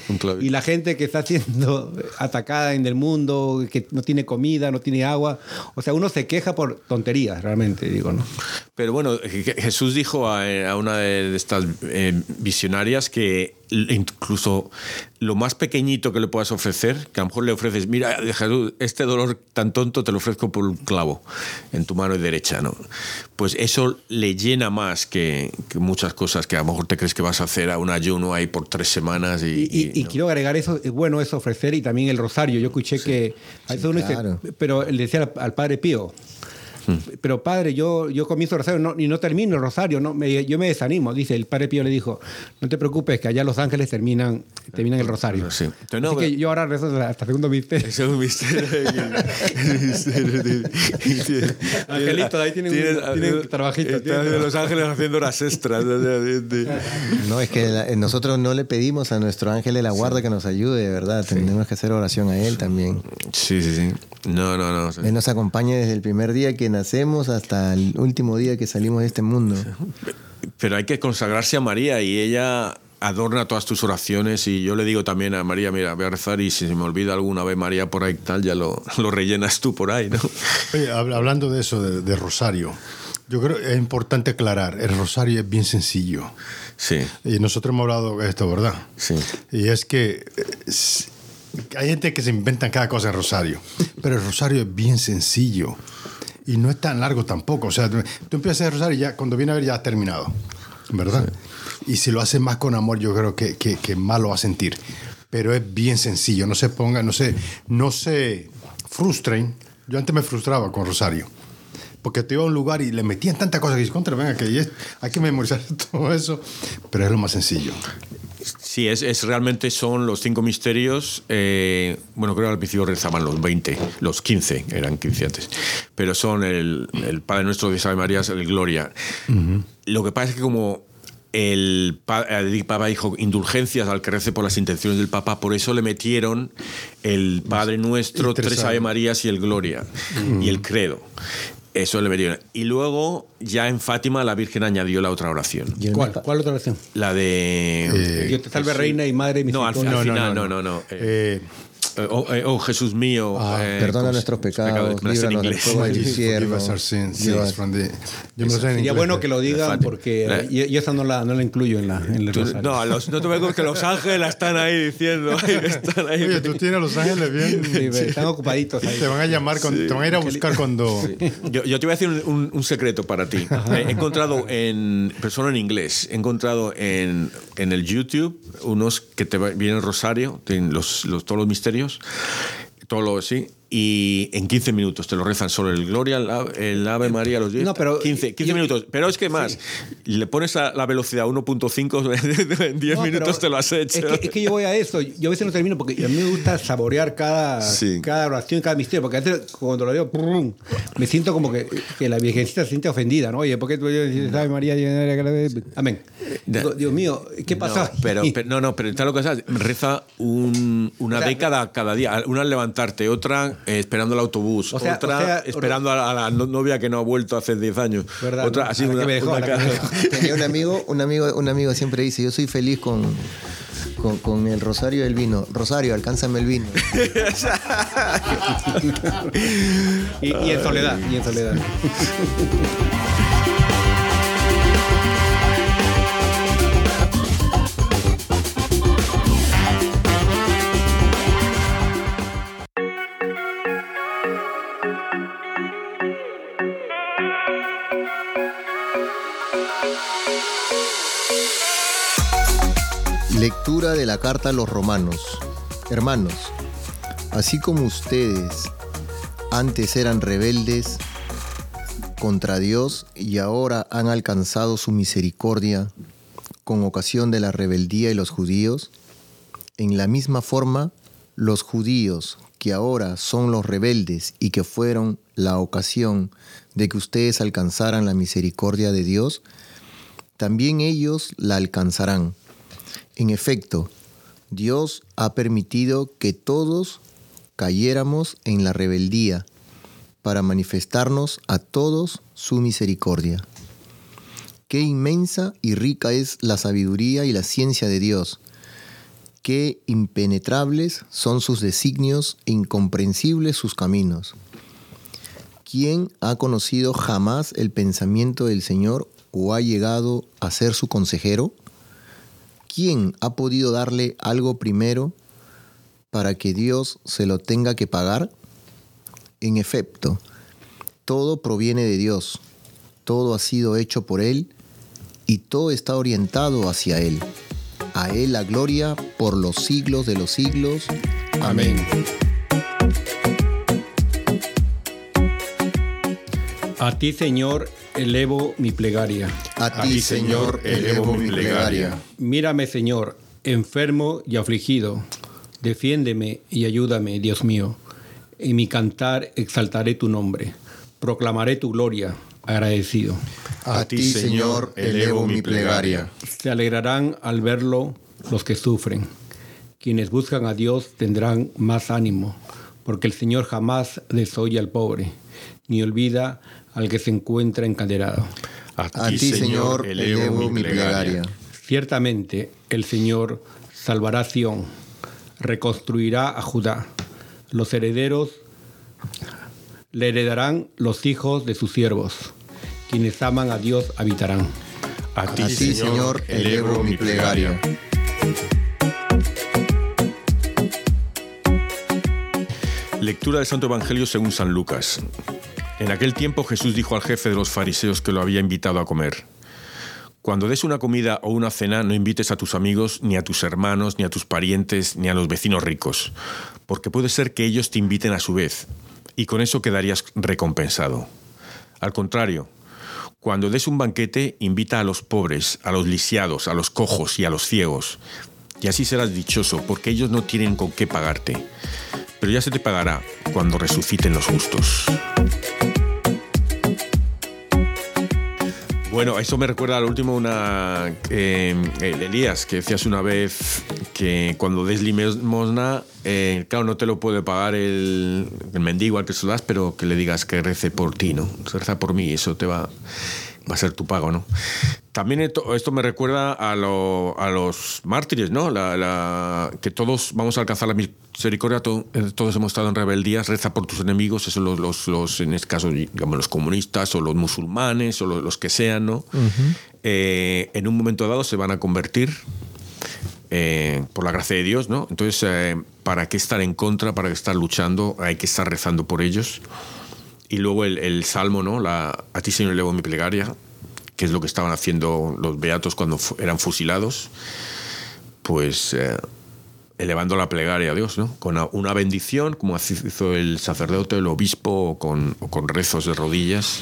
S3: Y la gente que está siendo <laughs> atacada en el mundo, que no tiene comida, no tiene agua. O sea, uno se queja por tonterías, realmente, digo, ¿no?
S1: Pero bueno, Jesús dijo a, una de estas eh, visionarias que incluso lo más pequeñito que le puedas ofrecer, que a lo mejor le ofreces, mira, Jesús, este dolor tan tonto te lo ofrezco por un clavo en tu mano derecha, ¿no? Pues eso le llena más que, muchas cosas que a lo mejor te crees que vas a hacer a un ayuno ahí por tres semanas.
S3: Y, y, quiero agregar eso, es bueno eso ofrecer y también el rosario. Yo escuché que, pero le decía al Padre Pío, pero padre, yo, yo comienzo el rosario y no termino el rosario, no, yo me desanimo. Dice, el padre Pío le dijo, no te preocupes, que allá Los Ángeles terminan, terminan el rosario. Sí. Así que yo ahora rezo hasta segundo misterio. <laughs> Segundo misterio. <laughs> Angelito, ahí tienen, tienen, trabajito.
S1: Los Ángeles haciendo horas extras.
S2: no, es que nosotros no le pedimos a nuestro ángel de la guarda que nos ayude, de verdad. Tenemos que hacer oración a él también.
S1: Sí, sí, sí. No, no, no.
S2: Él nos acompaña desde el primer día que nacemos hasta el último día que salimos de este mundo.
S1: Pero hay que consagrarse a María y ella adorna todas tus oraciones y yo le digo también a María, mira, voy a rezar y si se me olvida alguna vez María por ahí tal, ya lo, lo rellenas tú por ahí, ¿no?
S4: Oye, hablando de eso, de, Rosario, yo creo que es importante aclarar, el Rosario es bien sencillo.
S1: Sí.
S4: Y nosotros hemos hablado de esto, ¿verdad?
S1: Sí.
S4: Y es que hay gente que se inventa cada cosa en Rosario, pero el Rosario es bien sencillo y no es tan largo tampoco. O sea, tú, empiezas a hacer Rosario y ya cuando viene a ver ya has terminado, ¿verdad? Y si lo haces más con amor, yo creo que, que, más lo va a sentir. Pero es bien sencillo, no se pongan, no se, no se frustren. Yo antes me frustraba con Rosario porque te iba a un lugar y le metían tanta cosa que dices, contra, venga, que hay que memorizar <laughs> todo eso, pero es lo más sencillo.
S1: Sí, es, realmente son los cinco misterios. Eh, bueno, creo que al principio rezaban los 20, los 15, eran 15 antes. Pero son el, Padre Nuestro de Ave María, el Gloria. Lo que pasa es que como el, Papa dijo indulgencias al que rece por las intenciones del Papa, por eso le metieron el Padre Nuestro, tres Ave Marías y el Gloria y el Credo. Eso le metieron. Y luego, ya en Fátima, la Virgen añadió la otra oración.
S3: ¿Cuál, ¿Cuál otra oración?
S1: La de.
S3: Eh, Dios te salve, reina y madre
S1: No, al, final, no, no, no. Eh, eh, oh, eh, oh, Jesús mío.
S2: Ah, eh, perdona nuestros pecados, líbranos del fuego del infierno.
S3: Sería bueno que lo digan porque yo, esa no la, no la incluyo en la, en el rosario.
S1: No, los, no te preocupes que los ángeles están ahí diciendo. <laughs> Están ahí.
S4: Oye, tú tienes a los ángeles bien.
S3: Sí, están ocupaditos ahí.
S4: Te van a llamar, con, te van a ir a buscar cuando.
S1: Yo, yo, te voy a decir un, un, secreto para ti. He encontrado en. Pero solo en inglés. He encontrado en, en el YouTube unos que te vienen rosario, los, los, todos los misterios todo lo y en 15 minutos te lo rezan solo el Gloria, el, Ave María, los 10. No, pero 15, 15 minutos. Pero es que más, le pones a la velocidad 1.5, <laughs> en 10 minutos te lo has hecho.
S3: Es que, yo voy a esto, yo a veces no termino porque a mí me gusta saborear cada, cada oración, cada misterio, porque antes cuando lo veo, me siento como que, que, la Virgencita se siente ofendida, ¿no? Oye, ¿por qué tú dices Ave María? Amén. Dios mío, ¿qué pasa?
S1: No, pero, no, no, pero está lo que sabes, reza un, una década cada día, una al levantarte, otra eh, esperando el autobús, otra esperando a la novia que no ha vuelto hace 10 años. Otra así una,
S2: Tenía un amigo, un amigo, un amigo siempre dice, yo soy feliz con, con, el rosario del vino. Rosario, alcánzame el vino. <laughs>
S3: y, y en soledad, y en soledad. <laughs>
S2: Lectura de la carta a los romanos. Hermanos, así como ustedes antes eran rebeldes contra Dios y ahora han alcanzado su misericordia con ocasión de la rebeldía de los judíos, en la misma forma los judíos que ahora son los rebeldes y que fueron la ocasión de que ustedes alcanzaran la misericordia de Dios, también ellos la alcanzarán. En efecto, Dios ha permitido que todos cayéramos en la rebeldía para manifestarnos a todos su misericordia. Qué inmensa y rica es la sabiduría y la ciencia de Dios. Qué impenetrables son sus designios e incomprensibles sus caminos. ¿Quién ha conocido jamás el pensamiento del Señor o ha llegado a ser su consejero? ¿Quién ha podido darle algo primero para que Dios se lo tenga que pagar? En efecto, todo proviene de Dios, todo ha sido hecho por Él y todo está orientado hacia Él. A Él la gloria por los siglos de los siglos. Amén.
S3: A ti, Señor, elevo mi plegaria.
S2: A, ti, Señor, elevo mi plegaria.
S3: Mírame, Señor, enfermo y afligido. Defiéndeme y ayúdame, Dios mío. En mi cantar exaltaré tu nombre. Proclamaré tu gloria, agradecido.
S2: A ti, Señor, elevo mi plegaria.
S3: Se alegrarán al verlo los que sufren. Quienes buscan a Dios tendrán más ánimo, porque el Señor jamás desoye al pobre, ni olvida al que se encuentra encadenado.
S2: A ti, Señor, elevo mi plegaria.
S3: Ciertamente el Señor salvará a Sión, reconstruirá a Judá. Los herederos le heredarán los hijos de sus siervos. Quienes aman a Dios habitarán.
S2: A ti, Señor, elevo mi plegaria.
S1: Lectura del Santo Evangelio según San Lucas. En aquel tiempo Jesús dijo al jefe de los fariseos que lo había invitado a comer. Cuando des una comida o una cena, no invites a tus amigos, ni a tus hermanos, ni a tus parientes, ni a los vecinos ricos, porque puede ser que ellos te inviten a su vez, y con eso quedarías recompensado. Al contrario, cuando des un banquete, invita a los pobres, a los lisiados, a los cojos y a los ciegos, y así serás dichoso, porque ellos no tienen con qué pagarte. Pero ya se te pagará cuando resuciten los justos. Bueno, eso me recuerda al último una eh, Elías, que decías una vez que cuando des limosna, eh, claro, no te lo puede pagar el, mendigo al que se lo das, pero que le digas que rece por ti, ¿no? Reza por mí, eso te va, va a ser tu pago, ¿no? También esto, me recuerda a, los mártires, ¿no? que todos vamos a alcanzar la misericordia, eh, todos hemos estado en rebeldías, reza por tus enemigos, eso los, los, en este caso, digamos, los comunistas o los musulmanes o los, que sean, ¿no? Eh, en un momento dado se van a convertir eh, por la gracia de Dios, ¿no? Entonces, ¿para qué estar en contra? ¿Para qué estar luchando? Hay que estar rezando por ellos. Y luego el, salmo, ¿no? La, a ti, Señor, elevo mi plegaria que es lo que estaban haciendo los beatos cuando eran fusilados, pues eh, elevando la plegaria a Dios, ¿no? Con una bendición, como hizo el sacerdote, el obispo, con, con rezos de rodillas.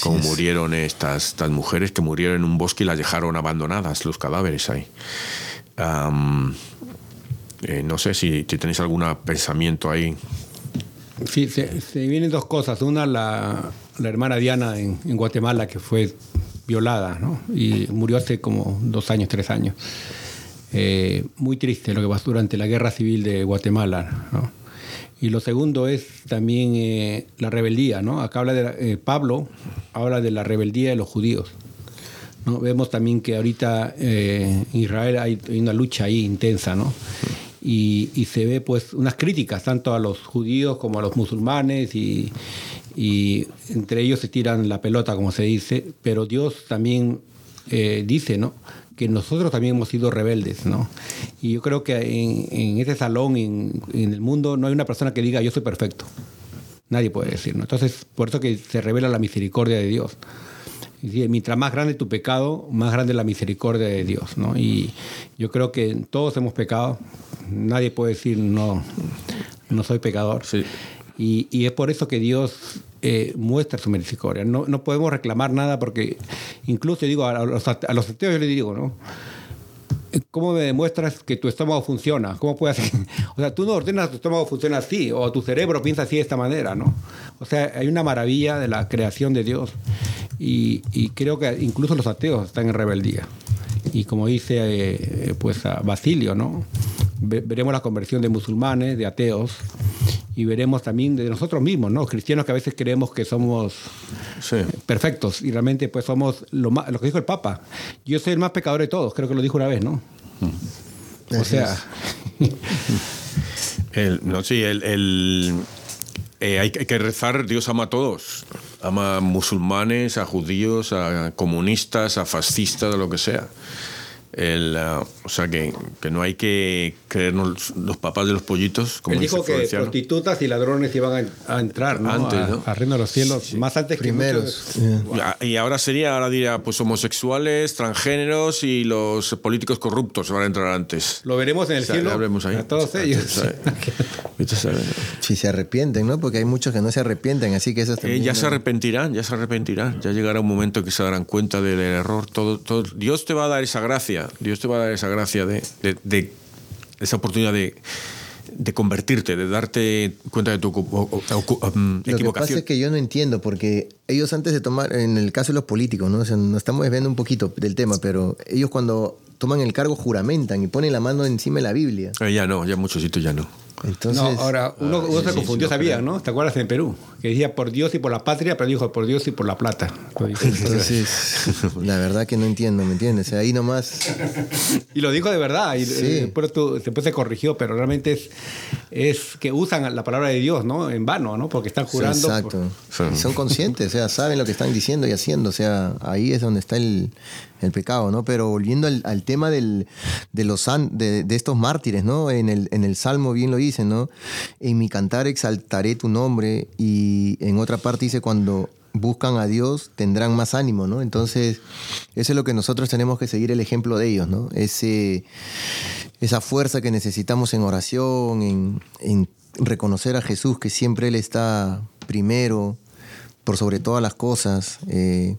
S1: como murieron estas, estas mujeres que murieron en un bosque y las dejaron abandonadas, los cadáveres ahí. Eh, no sé si, tenéis algún pensamiento ahí.
S3: Sí, se, vienen dos cosas. Una, la, la hermana Diana en, Guatemala, que fue violada, ¿no? Y murió hace como dos años, tres años. Eh, muy triste lo que pasó durante la guerra civil de Guatemala, ¿no? Y lo segundo es también eh, la rebeldía, ¿no? Acá habla de eh, Pablo habla de la rebeldía de los judíos. Vemos también que ahorita en Israel hay, una lucha ahí intensa, ¿no? Y, y, se ve pues unas críticas tanto a los judíos como a los musulmanes y, y entre ellos se tiran la pelota, como se dice, pero Dios también eh, dice, ¿no? que nosotros también hemos sido rebeldes, ¿no? Y yo creo que en, en este salón, en, en, el mundo, no hay una persona que diga yo soy perfecto. Nadie puede decir, ¿no? Entonces, por eso que se revela la misericordia de Dios. Mientras más grande tu pecado, más grande la misericordia de Dios, ¿no? Y yo creo que todos hemos pecado. Nadie puede decir no, no soy pecador.
S1: Sí.
S3: Y, y, es por eso que Dios eh, muestra su misericordia. No, no, podemos reclamar nada porque incluso digo a los, a los ateos yo les digo, ¿no? ¿Cómo me demuestras que tu estómago funciona? ¿Cómo puedes <laughs> O sea, tú no ordenas que tu estómago funciona así, o tu cerebro piensa así de esta manera, ¿no? O sea, hay una maravilla de la creación de Dios. y, creo que incluso los ateos están en rebeldía. Y como dice eh, pues Basilio, ¿no? Veremos la conversión de musulmanes, de ateos, y veremos también de nosotros mismos, ¿no? Cristianos que a veces creemos que somos perfectos y realmente pues somos lo, lo que dijo el Papa. Yo soy el más pecador de todos, creo que lo dijo una vez, ¿no? Mm. O sea... <laughs>
S1: el, no, sí, el, eh, hay, que rezar, Dios ama a todos. Ama a musulmanes, a judíos, a comunistas, a fascistas, a lo que sea. El, uh, o sea, que, que, no hay que creernos los papás de los pollitos.
S3: Como Él dijo que prostitutas y ladrones iban a, entrar ¿no? antes, ¿no? a, Reino de los Cielos, más antes
S2: Primeros.
S1: que Y ahora sería, ahora diría, pues homosexuales, transgéneros y los políticos corruptos van a entrar antes.
S3: Lo veremos en el cielo.
S1: Ahí.
S3: A todos ellos.
S2: si se arrepienten, ¿no? Porque hay muchos que no se arrepienten, así que eso
S1: eh, Ya se arrepentirán, ya se arrepentirán. Ya llegará un momento que se darán cuenta del error. Todo, todo, Dios te va a dar esa gracia Dios te va a dar esa gracia de, esa oportunidad de, convertirte, de darte cuenta de tu equivocación. Lo que
S2: pasa es que yo no entiendo, porque ellos antes de tomar, en el caso de los políticos, ¿no? O nos estamos desviando un poquito del tema, pero ellos cuando toman el cargo juramentan y ponen la mano encima de la Biblia.
S1: Eh, ya no, ya muchos sitios ya no.
S3: Entonces, no, ahora, uno, ah, se confundió, sabía, ¿no? ¿Te acuerdas en Perú? Que decía por Dios y por la patria, pero dijo por Dios y por la plata.
S2: Entonces, <laughs> la verdad que no entiendo, ¿me entiendes? O sea, ahí nomás.
S3: Y lo dijo de verdad, y después, después, se corrigió, pero realmente es, es que usan la palabra de Dios, ¿no? En vano, ¿no? Porque están jurando.
S2: exacto. son conscientes, o sea, saben lo que están diciendo y haciendo, o sea, ahí es donde está el, el pecado, ¿no? Pero volviendo al, tema de, los, de, estos mártires, ¿no? En el, en el Salmo bien lo dice, ¿no? En mi cantar exaltaré tu nombre y en otra parte dice cuando buscan a Dios tendrán más ánimo, ¿no? Entonces, eso es lo que nosotros tenemos que seguir el ejemplo de ellos, ¿no? Ese, esa fuerza que necesitamos en oración, en reconocer a Jesús, que siempre Él está primero, por sobre todas las cosas, eh,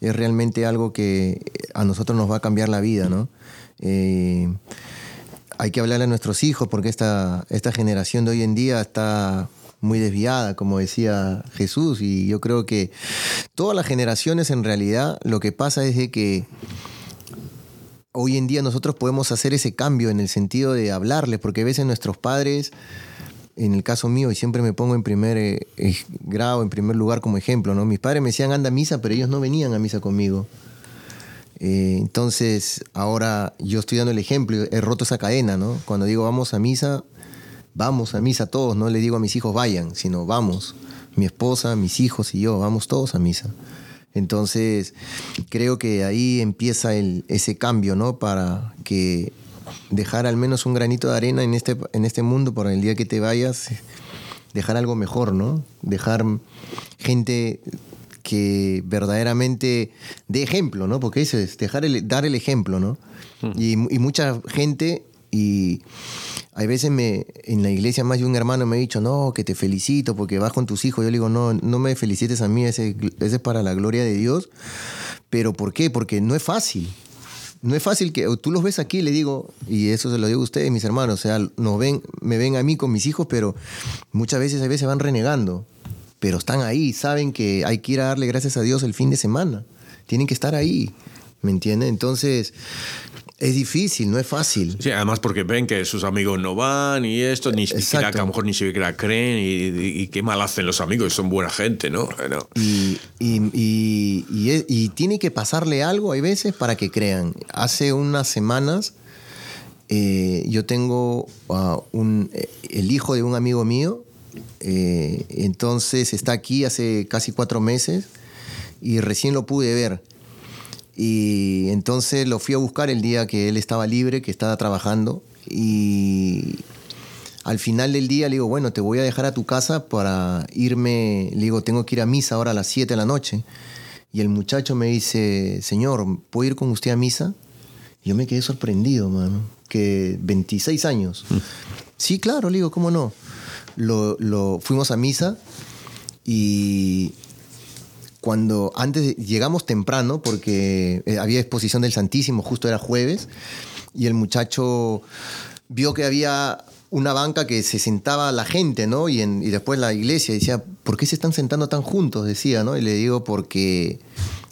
S2: es realmente algo que a nosotros nos va a cambiar la vida, ¿no? Eh, hay que hablarle a nuestros hijos porque esta, esta generación de hoy en día está muy desviada, como decía Jesús, y yo creo que todas las generaciones en realidad lo que pasa es de que hoy en día nosotros podemos hacer ese cambio en el sentido de hablarles, porque a veces nuestros padres en el caso mío, y siempre me pongo en primer eh, eh, grado, en primer lugar como ejemplo, ¿no? Mis padres me decían anda a misa, pero ellos no venían a misa conmigo. Eh, entonces, ahora yo estoy dando el ejemplo, he roto esa cadena, ¿no? Cuando digo vamos a misa, vamos a misa todos, no le digo a mis hijos vayan, sino vamos. Mi esposa, mis hijos y yo, vamos todos a misa. Entonces, creo que ahí empieza ese cambio, ¿no? Para que dejar al menos un granito de arena en este, en este mundo para el día que te vayas, dejar algo mejor, ¿no? Dejar gente que verdaderamente de ejemplo, ¿no? Porque eso es dejar el, dar el ejemplo, ¿no? Hmm. Y, mucha gente, y hay veces me, en la iglesia más de un hermano me ha dicho, no, que te felicito porque vas con tus hijos. Yo le digo, no, no me felicites a mí, ese, ese es para la gloria de Dios. Pero ¿por qué? Porque no es fácil no es fácil que tú los ves aquí, le digo, y eso se lo digo a ustedes, mis hermanos, o sea, ven, me ven a mí con mis hijos, pero muchas veces a veces van renegando, pero están ahí, saben que hay que ir a darle gracias a Dios el fin de semana, tienen que estar ahí, ¿me entiendes? Entonces, es difícil, no es fácil.
S1: Sí, además porque ven que sus amigos no van y esto, ni siquiera, que a lo mejor ni siquiera creen y, qué mal hacen los amigos, son buena gente, ¿no?
S2: Y, y, tiene que pasarle algo, hay veces, para que crean. Hace unas semanas eh, yo tengo un, el hijo de un amigo mío, eh, entonces está aquí hace casi cuatro meses y recién lo pude ver. Y entonces lo fui a buscar el día que él estaba libre, que estaba trabajando. Y al final del día le digo, bueno, te voy a dejar a tu casa para irme. Le digo, tengo que ir a misa ahora a las 7 de la noche. Y el muchacho me dice, señor, ¿puedo ir con usted a misa? Y yo me quedé sorprendido, mano. Que 26 años. Mm. Sí, claro, le digo, ¿cómo no? Lo, lo, fuimos a misa y cuando antes llegamos temprano porque eh, había exposición del Santísimo, justo era jueves, y el muchacho vio que había una banca que se sentaba la gente, ¿no? Y, después la iglesia decía, ¿por qué se están sentando tan juntos? Decía, ¿no? Y le digo, porque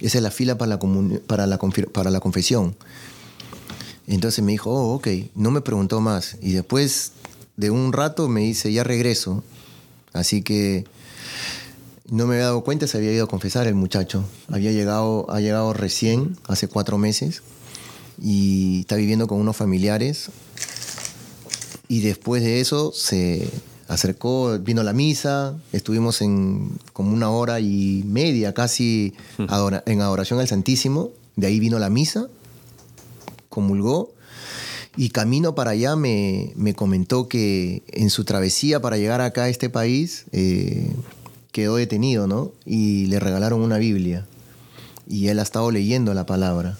S2: esa es la fila para la, para la, para la confesión. Entonces me dijo, oh, ok, no me preguntó más. Y después de un rato me dice, ya regreso. Así que no me había dado cuenta, se había ido a confesar el muchacho. Había llegado, ha llegado recién, hace cuatro meses, y está viviendo con unos familiares. Y después de eso se acercó, vino a la misa, estuvimos en como una hora y media casi hmm. en adoración al Santísimo. De ahí vino la misa, comulgó y camino para allá me, comentó que en su travesía para llegar acá a este país eh, quedó detenido, ¿no? Y le regalaron una Biblia. Y él ha estado leyendo la palabra.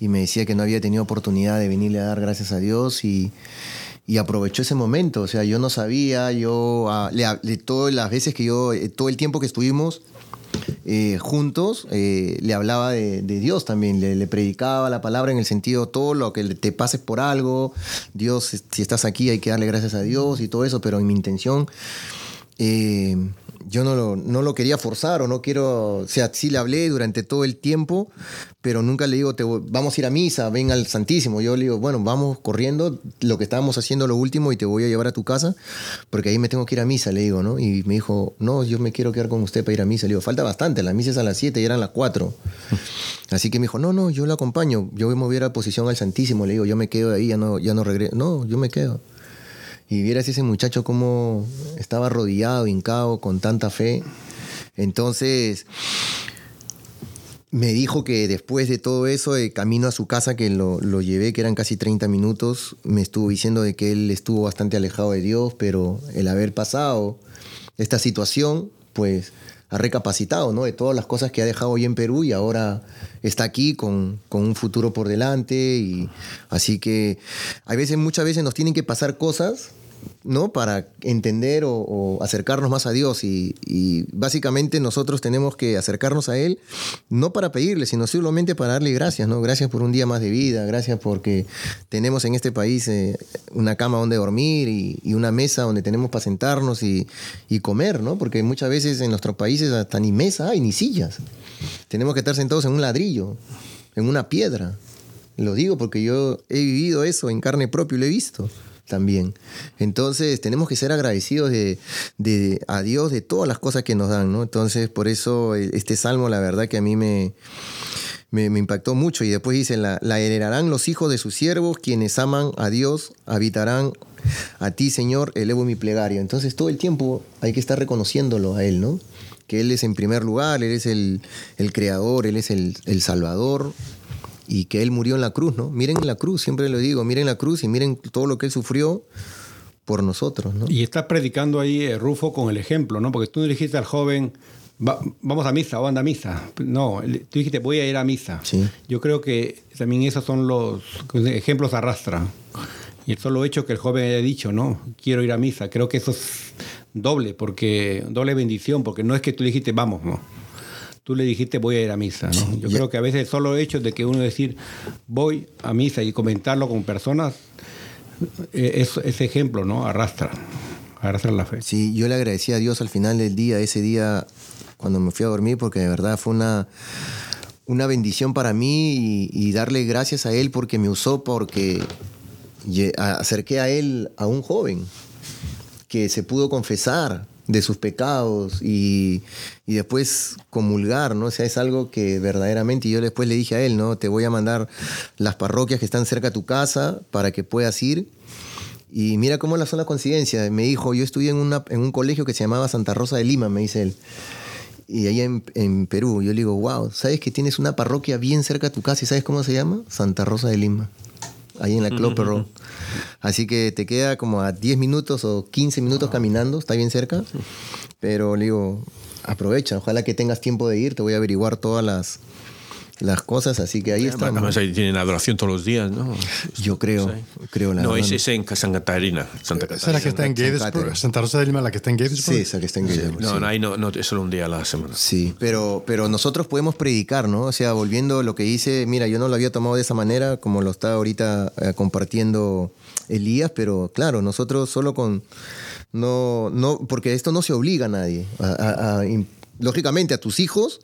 S2: Y me decía que no había tenido oportunidad de venirle a dar gracias a Dios y, aprovechó ese momento. O sea, yo no sabía, yo, ah, le, todas las veces que yo, eh, todo el tiempo que estuvimos eh, juntos, eh, le hablaba de, Dios también, le, predicaba la palabra en el sentido todo lo que te pases por algo, Dios, si estás aquí hay que darle gracias a Dios y todo eso, pero en mi intención yo no lo, no lo quería forzar o no quiero, o sea, sí le hablé durante todo el tiempo, pero nunca le digo, te, vamos a ir a misa, ven al Santísimo. Yo le digo, bueno, vamos corriendo lo que estábamos haciendo lo último y te voy a llevar a tu casa, porque ahí me tengo que ir a misa, le digo, ¿no? Y me dijo, no, yo me quiero quedar con usted para ir a misa. Le digo, falta bastante, la misa es a las 7 y eran las 4. <laughs> Así que me dijo, no, no, yo lo acompaño, yo voy a a posición al Santísimo. Le digo, yo me quedo ahí, ya no, ya no regreso. No, yo me quedo. Y vieras ese muchacho cómo estaba arrodillado, hincado, con tanta fe. Entonces, me dijo que después de todo eso, de camino a su casa, que lo, lo, llevé, que eran casi 30 minutos, me estuvo diciendo de que él estuvo bastante alejado de Dios, pero el haber pasado esta situación, pues ha recapacitado, ¿no? De todas las cosas que ha dejado hoy en Perú y ahora está aquí con, un futuro por delante. Y, así que hay veces, muchas veces nos tienen que pasar cosas ¿no? Para entender o, acercarnos más a Dios. Y, básicamente nosotros tenemos que acercarnos a Él, no para pedirle, sino simplemente para darle gracias, ¿no? Gracias por un día más de vida, gracias porque tenemos en este país eh, una cama donde dormir y, una mesa donde tenemos para sentarnos y, comer, ¿no? Porque muchas veces en nuestros países hasta ni mesa hay, ni sillas. Tenemos que estar sentados en un ladrillo, en una piedra. Lo digo porque yo he vivido eso en carne propia y lo he visto también. Entonces tenemos que ser agradecidos de, a Dios de todas las cosas que nos dan, ¿no? Entonces por eso eh, este salmo la verdad que a mí me, me, impactó mucho y después dice, la, la, heredarán los hijos de sus siervos, quienes aman a Dios, habitarán a ti, Señor, elevo mi plegaria. Entonces todo el tiempo hay que estar reconociéndolo a Él, ¿no? Que Él es en primer lugar, Él es el, el creador, Él es el, el salvador, y que Él murió en la cruz, ¿no? Miren la cruz, siempre lo digo, miren la cruz y miren todo lo que Él sufrió por nosotros, ¿no?
S3: Y estás predicando ahí, eh, Rufo, con el ejemplo, ¿no? Porque tú no dijiste al joven, vamos a misa o anda a misa. No, tú dijiste, voy a ir a misa.
S2: Sí.
S3: Yo creo que también esos son los ejemplos arrastra. Y el solo hecho que el joven haya dicho, no, quiero ir a misa, creo que eso es doble, porque doble bendición, porque no es que tú dijiste, vamos, no tú le dijiste voy a ir a misa. ¿no? Yo creo que a veces el solo hecho de que uno decir voy a misa y comentarlo con personas, eh, es, ese ejemplo ¿no? arrastra, arrastra la fe.
S2: Sí, yo le agradecí a Dios al final del día, ese día cuando me fui a dormir, porque de verdad fue una, una bendición para mí y, darle gracias a Él porque me usó, porque acerqué a Él a un joven que se pudo confesar, de sus pecados y, después comulgar, ¿no? O sea, es algo que verdaderamente, y yo después le dije a él, ¿no? Te voy a mandar las parroquias que están cerca de tu casa para que puedas ir. Y mira cómo son las coincidencias. Me dijo, yo estudié en, una, en un colegio que se llamaba Santa Rosa de Lima, me dice él. Y ahí en, en, Perú, yo le digo, wow, ¿sabes que tienes una parroquia bien cerca de tu casa y sabes cómo se llama? Santa Rosa de Lima ahí en la Clopero. Así que te queda como a 10 minutos o 15 minutos caminando, está bien cerca. Pero le digo, aprovecha, ojalá que tengas tiempo de ir, te voy a averiguar todas las, las cosas, así que ahí está.
S1: Además ahí tienen adoración todos los días, ¿no?
S2: Yo creo, creo
S1: la No, ese es en Santa Catarina. Santa
S4: Catarina. ¿Esa la que está en Gatesburg? ¿Santa Rosa de Lima la que está en Gatesburg?
S2: Sí, esa que está en Gatesburg.
S1: No, no, ahí no, no, es solo un día a la semana.
S2: Sí, pero, pero nosotros podemos predicar, ¿no? O sea, volviendo a lo que dice, mira, yo no lo había tomado de esa manera, como lo está ahorita eh, compartiendo Elías, pero claro, nosotros solo con... No, no, porque esto no se obliga a nadie. Lógicamente a tus hijos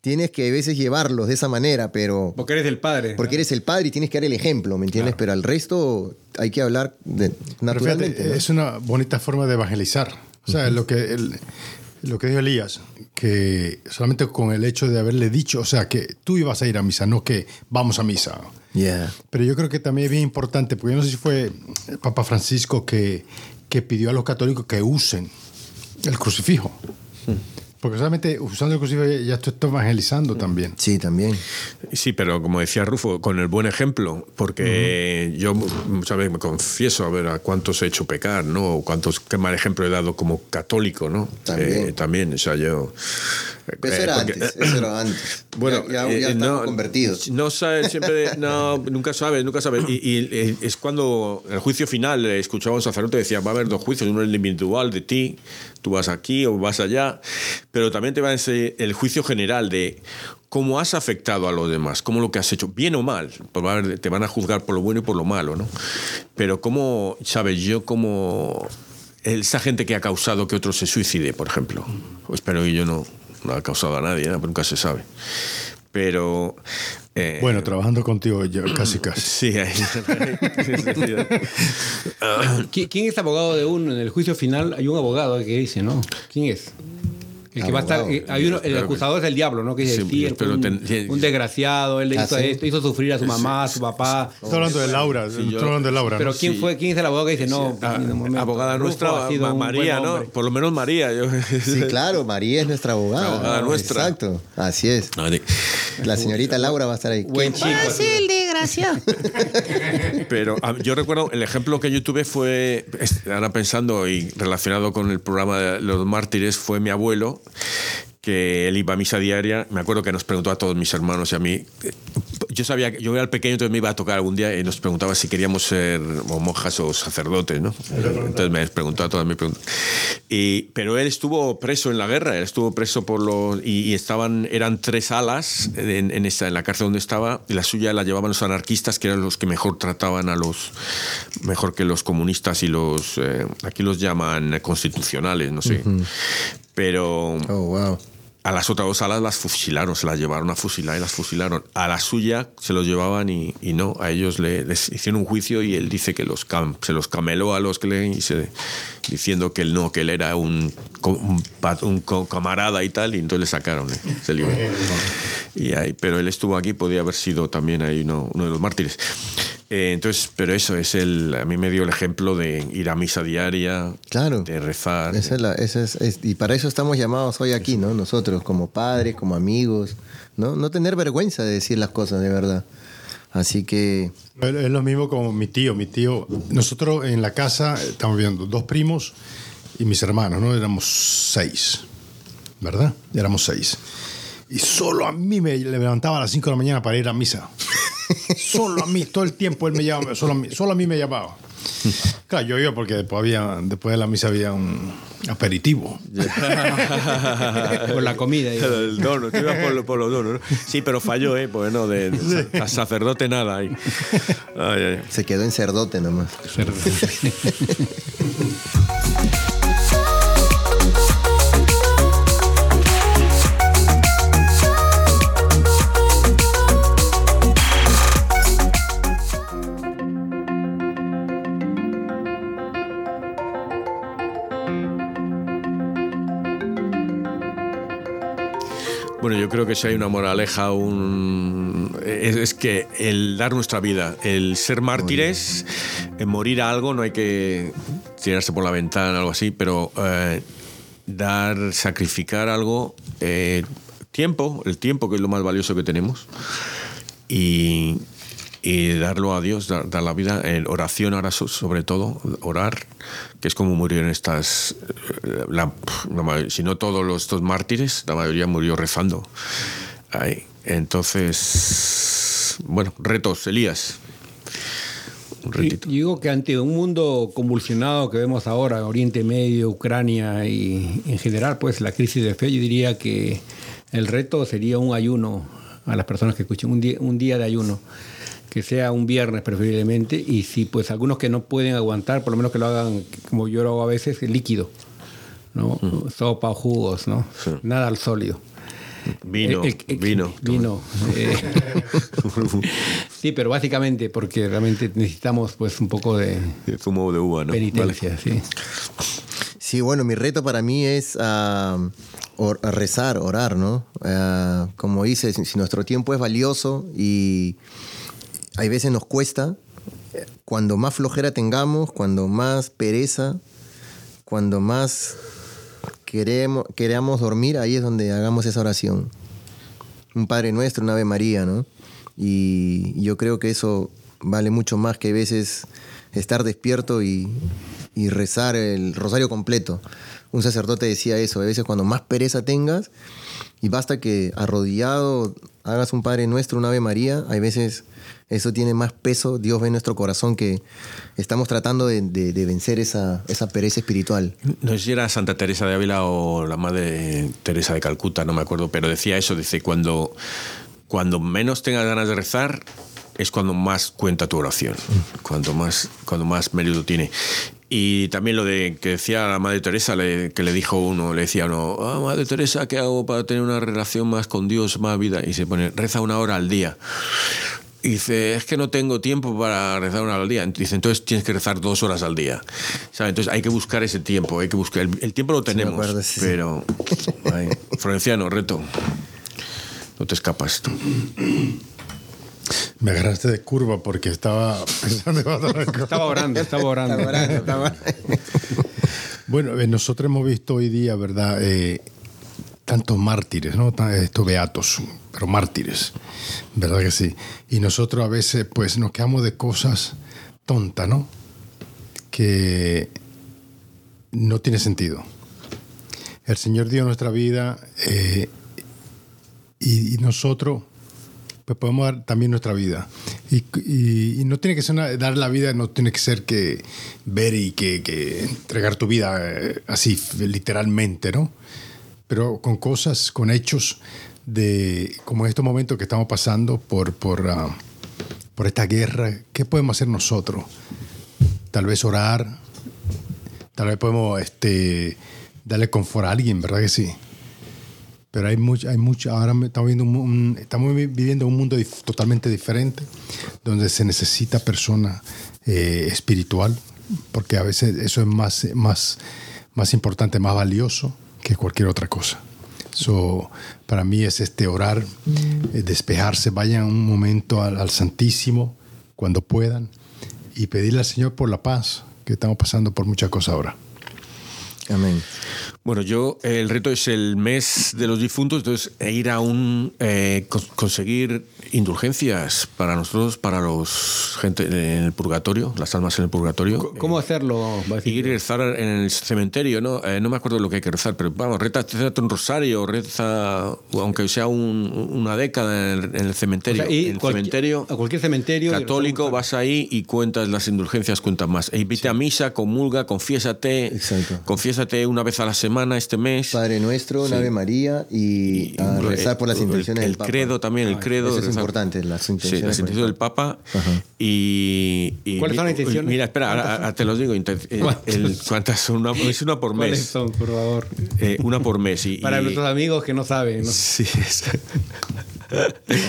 S2: tienes que a veces llevarlos de esa manera, pero...
S3: Porque eres el padre.
S2: Porque eres el padre y tienes que dar el ejemplo, ¿me entiendes? Pero al resto hay que hablar de, naturalmente.
S4: Es una bonita forma de evangelizar. O sea, lo, que, lo que dijo Elías, que solamente con el hecho de haberle dicho, o sea, que tú ibas a ir a misa, no que vamos a misa. Pero yo creo que también es bien importante, porque yo no sé si fue el Papa Francisco que, que pidió a los católicos que usen el crucifijo. Porque solamente usando el crucifijo ya estoy evangelizando también.
S2: Sí, también.
S1: Sí, pero como decía Rufo, con el buen ejemplo, porque yo muchas veces me confieso a ver a cuántos he hecho pecar, ¿no? Cuántos, qué mal ejemplo he dado como católico, ¿no?
S2: También.
S1: Eh, también, o sea, yo...
S2: Eso era antes, eso era <coughs> antes.
S1: Bueno,
S2: ya, ya, eh, no, convertidos.
S1: No sabes, siempre, no, nunca sabes, nunca sabes. Y, es cuando en el juicio final escuchaba a un sacerdote decía, va a haber dos juicios, uno el individual de ti, tú vas aquí o vas allá, pero también te va a enseñar el juicio general de cómo has afectado a los demás, cómo lo que has hecho, bien o mal, pues te van a juzgar por lo bueno y por lo malo, ¿no? Pero cómo, sabes, yo como esa gente que ha causado que otro se suicide, por ejemplo, espero que yo no, no ha causado a nadie, ¿no? nunca se sabe. Pero.
S4: Eh, bueno, trabajando contigo yo, <clears throat> casi casi.
S1: Sí, ahí. <laughs> <laughs>
S3: ¿Quién es abogado de uno? En el juicio final hay un abogado que dice, ¿no? ¿Quién es? El, que va a estar, eh, hay uno, el acusador es el diablo, ¿no? Que dice, sí, un, desgraciado, él hizo esto, hizo sufrir a su mamá, a su papá.
S4: Estoy hablando de Laura, estoy hablando de Laura.
S3: Pero ¿quién, fue, ¿quién es el abogado que dice, no,
S1: ah, abogada nuestra, María, ¿no? Por lo menos María. <laughs>
S2: Sí, claro, María es nuestra abogada.
S1: abogada nuestra.
S2: Exacto, así es. La señorita Laura va a estar ahí.
S3: Buen chico. <laughs>
S1: Pero yo recuerdo, el ejemplo que yo tuve fue, ahora pensando y relacionado con el programa de los mártires, fue mi abuelo que él iba a misa diaria. Me acuerdo que nos preguntó a todos mis hermanos y a mí. Yo sabía que yo era el pequeño, entonces me iba a tocar algún día y nos preguntaba si queríamos ser monjas o sacerdotes, ¿no? Entonces me preguntó a todas mis preguntas. Y, pero él estuvo preso en la guerra, él estuvo preso por los. Y, estaban, eran tres alas en, en, esa, en la cárcel donde estaba, y la suya la llevaban los anarquistas, que eran los que mejor trataban a los. mejor que los comunistas y los. Eh, aquí los llaman constitucionales, no sé. Pero.
S2: Oh, wow
S1: a las otras dos alas las fusilaron, se las llevaron a fusilar y las fusilaron. A la suya se los llevaban y, no, a ellos le, les hicieron un juicio y él dice que los se los cameló a los que le diciendo que él no, que él era un, un, camarada y tal, y entonces le sacaron, ¿eh? se Y ahí, pero él estuvo aquí, podía haber sido también ahí uno, uno de los mártires. Eh, entonces, pero eso es el. A mí me dio el ejemplo de ir a misa diaria,
S2: claro,
S1: de rezar.
S2: Esa es y para eso estamos llamados hoy aquí, ¿no? Nosotros, como padres, como amigos, ¿no? No tener vergüenza de decir las cosas de verdad. Así que.
S4: Es lo mismo como mi tío. Mi tío, nosotros en la casa estamos viendo dos primos y mis hermanos, ¿no? Éramos seis, ¿verdad? Éramos seis. Y solo a mí me levantaba a las cinco de la mañana para ir a misa. Solo a mí, todo el tiempo él me llamaba, solo a mí, solo a mí me llamaba. Claro, yo iba porque después, había, después de la misa había un aperitivo.
S3: por la comida.
S1: El dono, tú ibas por, los donos. Sí, pero falló, ¿eh? Pues no, de, sacerdote nada. Ahí.
S2: Se quedó en cerdote nomás.
S1: Bueno, que si hay una moraleja, un... es, que el dar nuestra vida, el ser mártires, en morir a algo, no hay que tirarse por la ventana o algo así, pero eh, dar, sacrificar algo, eh, tiempo, el tiempo que es lo más valioso que tenemos, y, y darlo a Dios, dar, la vida en oración ahora sobre todo, orar, que es como murieron estas, eh, si no todos los, estos mártires, la mayoría murió rezando. Entonces, bueno, retos, Elías.
S3: digo que ante un mundo convulsionado que vemos ahora, Oriente Medio, Ucrania y en general, pues la crisis de fe, yo diría que el reto sería un ayuno a las personas que escuchen, un día, un día de ayuno que sea un viernes preferiblemente, y si pues algunos que no pueden aguantar, por lo menos que lo hagan como yo lo hago a veces, líquido, ¿no? Sopa o jugos, ¿no? Nada al sólido.
S1: Vino, vino.
S3: Vino. Eh. <laughs> sí, pero básicamente porque realmente necesitamos pues un poco de...
S1: zumo de uva, ¿no?
S3: Penitencia, sí.
S2: Sí, bueno, mi reto para mí es ah, rezar, orar, ¿no? Ah, como dices, si nuestro tiempo es valioso y hay veces nos cuesta, cuando más flojera tengamos, cuando más pereza, cuando más queremos, queramos dormir, ahí es donde hagamos esa oración. Un Padre Nuestro, una Ave María, ¿no? Y yo creo que eso vale mucho más que a veces estar despierto y, y rezar el rosario completo. Un sacerdote decía eso, a veces cuando más pereza tengas, y basta que arrodillado hagas un Padre Nuestro, una Ave María, hay veces eso tiene más peso, Dios ve en nuestro corazón que estamos tratando de, vencer esa, esa, pereza espiritual.
S1: No sé si era Santa Teresa de Ávila o la Madre Teresa de Calcuta, no me acuerdo, pero decía eso, dice, cuando, cuando menos tengas ganas de rezar, es cuando más cuenta tu oración, cuando más, cuando más mérito tiene. Y también lo de que decía la Madre Teresa, que le dijo uno, le decía uno, ah, Madre Teresa, ¿qué hago para tener una relación más con Dios, más vida? Y se pone, reza una hora al día. Y dice, es que no tengo tiempo para rezar una hora al día. Dice, entonces tienes que rezar dos horas al día. Entonces hay que buscar ese tiempo, hay que buscar. El, tiempo lo tenemos, pero. Florenciano, reto. No te escapas tú.
S4: Me agarraste de curva porque estaba
S3: pensando Estaba orando, estaba orando.
S4: bueno, eh, nosotros hemos visto hoy día, ¿verdad? Eh, tantos mártires, ¿no? Estos beatos, pero mártires, ¿verdad que sí? Y nosotros a veces, pues, nos quedamos de cosas tontas, ¿no? Que no tiene sentido. El Señor dio nuestra vida eh, y nosotros pues podemos dar también nuestra vida. Y, no tiene que ser dar la vida, no tiene que ser que ver y que, entregar tu vida eh, así, literalmente, ¿no? Pero con cosas, con hechos de, como en estos momentos que estamos pasando por, por, ah, por esta guerra, ¿qué podemos hacer nosotros? Tal vez orar, tal vez podemos este, darle confort a alguien, ¿verdad que sí? Pero hay mucho, hay mucho ahora estamos, estamos viviendo un mundo totalmente diferente, donde se necesita persona eh, espiritual, porque a veces eso es más, más, más importante, más valioso que cualquier otra cosa. So, para mí es este orar, eh, despejarse, vayan un momento al, al Santísimo cuando puedan y pedirle al Señor por la paz, que estamos pasando por muchas cosas ahora.
S2: Amén.
S1: Bueno, yo, el reto es el mes de los difuntos, entonces e ir a un, eh, conseguir indulgencias para nosotros, para los gente en el purgatorio, las almas en el purgatorio.
S3: ¿Cómo hacerlo?
S1: Ir a rezar en el cementerio, ¿no? Eh, no me acuerdo lo que hay que rezar, pero vamos, reza, un rosario, reza, aunque sea una década en el, cementerio. en el cementerio.
S3: A cualquier cementerio.
S1: Católico, vas ahí y cuentas las indulgencias, cuentas más. E invite a misa, comulga, confiésate. Exacto. Confiésate una vez a la semana este mes.
S2: Padre Nuestro, Ave María y, a rezar por las intenciones
S1: el, del credo también, el credo.
S2: Eso es importante, las intenciones.
S1: Sí, las intenciones del Papa. Y,
S3: ¿Cuáles son las intenciones?
S1: Mira, espera, te los digo. Eh, ¿Cuántas? son? Una, es una por mes.
S3: ¿Cuáles son, por favor?
S1: Eh, una por mes. Y,
S3: Para nuestros amigos que no saben.
S1: Sí, <laughs>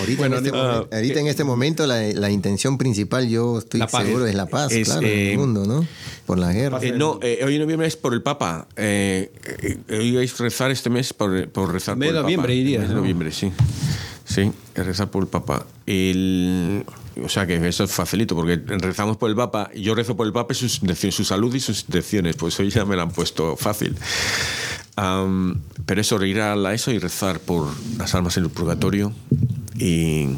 S2: Ahorita, en, este momento, ahorita en este momento la, la, intención principal, yo estoy seguro, es la paz, claro, en el eh, mundo, ¿no? Por la guerra.
S1: no, hoy en noviembre es por el Papa. Eh, hoy vais a rezar este mes por, por rezar por el
S3: noviembre,
S1: Papa.
S3: Iría,
S1: de noviembre, sí. Sí, rezar por el Papa. El, o sea que eso es facilito, porque rezamos por el Papa, yo rezo por el Papa y sus su salud y sus intenciones, pues hoy ya me lo han puesto fácil. Pero eso, ir a eso y rezar por las almas en el purgatorio y,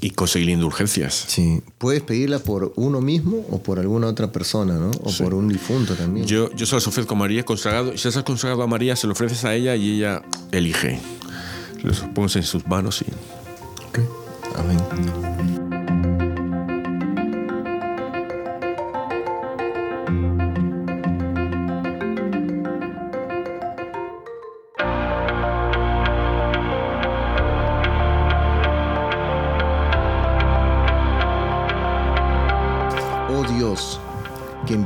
S1: y conseguir indulgencias.
S2: Sí, puedes pedirla por uno mismo o por alguna otra persona, ¿no? O por un difunto también.
S1: Yo, yo se las ofrezco a María consagrado. Si has consagrado a María, se lo ofreces a ella y ella elige. Los pones en sus manos y
S2: Amén.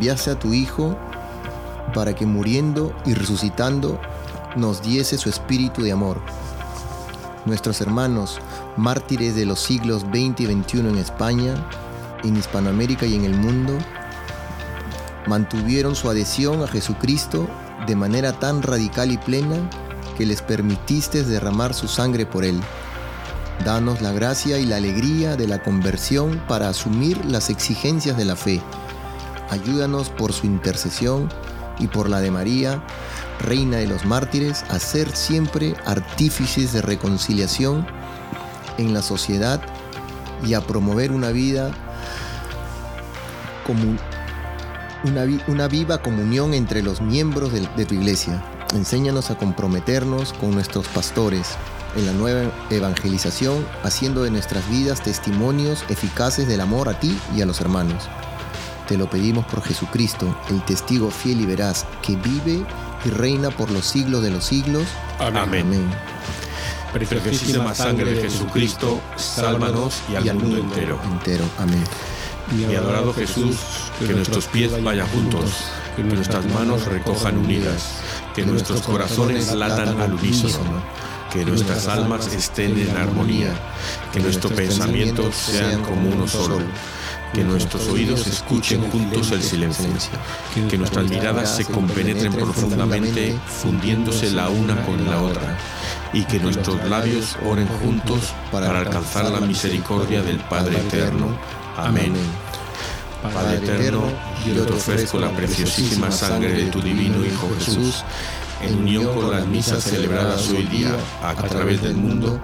S2: Que enviase a tu Hijo para que muriendo y resucitando nos diese su espíritu de amor. Nuestros hermanos, mártires de los siglos XX y XXI en España, en Hispanoamérica y en el mundo, mantuvieron su adhesión a Jesucristo de manera tan radical y plena que les permitiste derramar su sangre por Él. Danos la gracia y la alegría de la conversión para asumir las exigencias de la fe ayúdanos por su intercesión y por la de María, Reina de los mártires, a ser siempre artífices de reconciliación en la sociedad y a promover una vida como una, una, viva comunión entre los miembros de, de tu iglesia. Enséñanos a comprometernos con nuestros pastores en la nueva evangelización, haciendo de nuestras vidas testimonios eficaces del amor a ti y a los hermanos. Te lo pedimos por Jesucristo, el testigo fiel y veraz, que vive y reina por los siglos de los siglos.
S1: Amén. Amén. Preciosísima sangre de Jesucristo, sálvanos y al, mundo, entero.
S2: entero. Amén.
S1: Mi adorado Jesús, que nuestros pies vayan juntos, que nuestras manos recojan unidas, que nuestros corazones latan al unísono, que nuestras almas estén en armonía, que nuestros pensamientos sean como uno solo que nuestros oídos escuchen juntos el silencio, que nuestras miradas se compenetren profundamente, fundiéndose la una con la otra, y que nuestros labios oren juntos para alcanzar la misericordia del Padre Eterno. Amén. Padre Eterno, yo te ofrezco la preciosísima sangre de tu divino Hijo Jesús, en unión con las misas celebradas hoy día a través del mundo,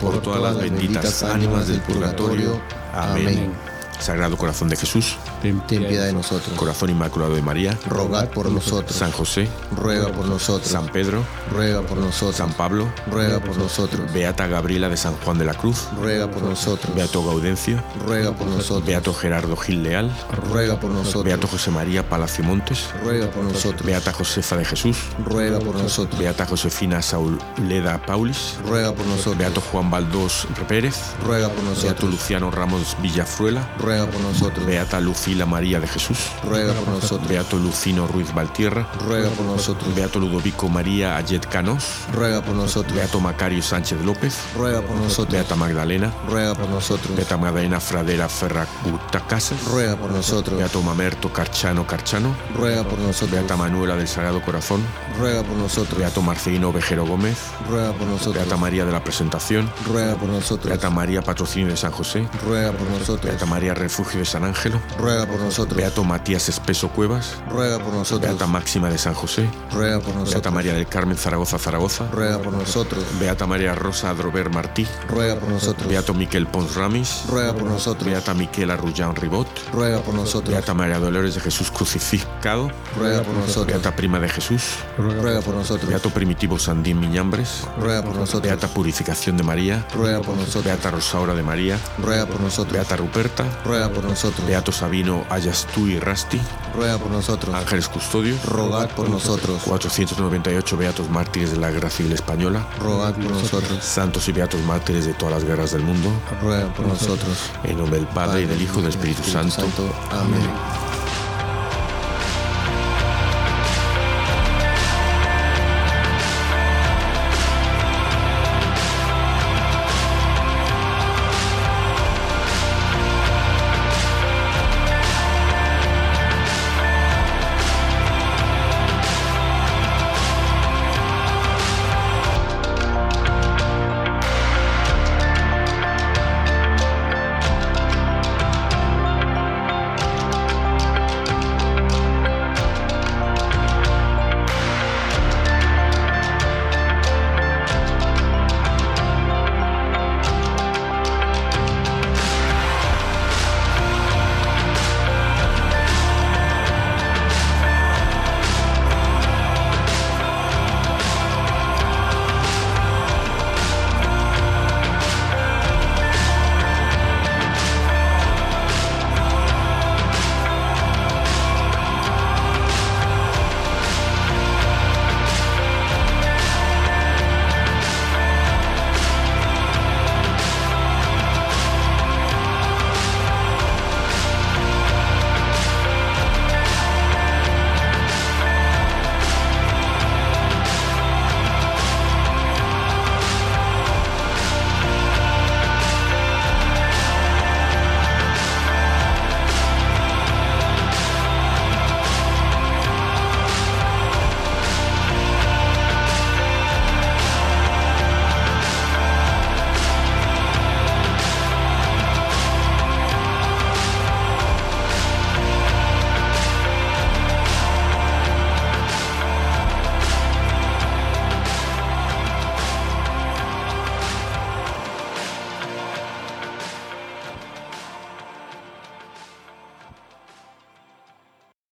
S1: por todas las benditas ánimas del purgatorio. Amén. Sagrado Corazón de Jesús,
S2: ten piedad de nosotros.
S1: Corazón Inmaculado de María,
S2: rogad por nosotros.
S1: San José,
S2: ruega por nosotros.
S1: San Pedro,
S2: ruega por nosotros.
S1: San Pablo,
S2: ruega por nosotros.
S1: Beata Gabriela de San Juan de la Cruz,
S2: ruega por nosotros.
S1: Beato Gaudencio,
S2: ruega por nosotros.
S1: Beato Gerardo Gil Leal,
S2: ruega por nosotros.
S1: Beato José María Palacio Montes,
S2: ruega por nosotros.
S1: Beata Josefa de Jesús,
S2: ruega por nosotros.
S1: Beata Josefina Sauleda Paulis,
S2: ruega por nosotros.
S1: Beato Juan Baldós Pérez,
S2: ruega por nosotros.
S1: Beato Luciano Ramos Villafruela,
S2: ruega por nosotros.
S1: Beata Lucila María de Jesús,
S2: ruega por nosotros.
S1: Beato Lucino Ruiz Valtierra,
S2: ruega por nosotros.
S1: Beato Ludovico María Ayet Canos,
S2: ruega por nosotros.
S1: Beato Macario Sánchez López,
S2: ruega por nosotros.
S1: Beata Magdalena,
S2: ruega por nosotros.
S1: Beata Magdalena Fradera Ferracuta Casas,
S2: ruega por nosotros.
S1: Beato Mamerto Carchano Carchano,
S2: ruega por nosotros.
S1: Beata Manuela del Sagrado Corazón,
S2: ruega por nosotros.
S1: Beato Marcelino Vejero Gómez,
S2: ruega por nosotros.
S1: Beata María de la Presentación,
S2: ruega por nosotros.
S1: Beata María Patrocinio de San José,
S2: ruega por nosotros.
S1: Beata María Refugio de San Ángelo,
S2: ruega por nosotros.
S1: Beato Matías Espeso Cuevas,
S2: ruega por nosotros.
S1: Beata Máxima de San José,
S2: ruega por nosotros.
S1: Beata María del Carmen Zaragoza Zaragoza,
S2: ruega por nosotros.
S1: Beata María Rosa Adrover Martí,
S2: ruega por nosotros.
S1: Beato Miquel Pons Ramis,
S2: ruega por nosotros.
S1: Beata Miquel Arrullán Ribot,
S2: ruega por nosotros.
S1: Beata María Dolores de Jesús Crucificado,
S2: ruega por nosotros.
S1: Beata Prima de Jesús,
S2: ruega por nosotros.
S1: Beato Primitivo Sandín Miñambres,
S2: ruega por nosotros.
S1: Beata Purificación de María,
S2: ruega por nosotros.
S1: Beata Rosaura de María,
S2: ruega por nosotros.
S1: Beata Ruperta,
S2: ruega por nosotros.
S1: Beato Sabino Ayastú y Rasti,
S2: ruega por nosotros.
S1: Ángeles Custodios,
S2: rogad por nosotros.
S1: 498 beatos mártires de la Guerra Civil Española,
S2: rogad por nosotros.
S1: santos y beatos mártires de todas las guerras del mundo,
S2: ruega por nosotros.
S1: en nombre del Padre y del Hijo y del Espíritu Santo.
S2: Amén.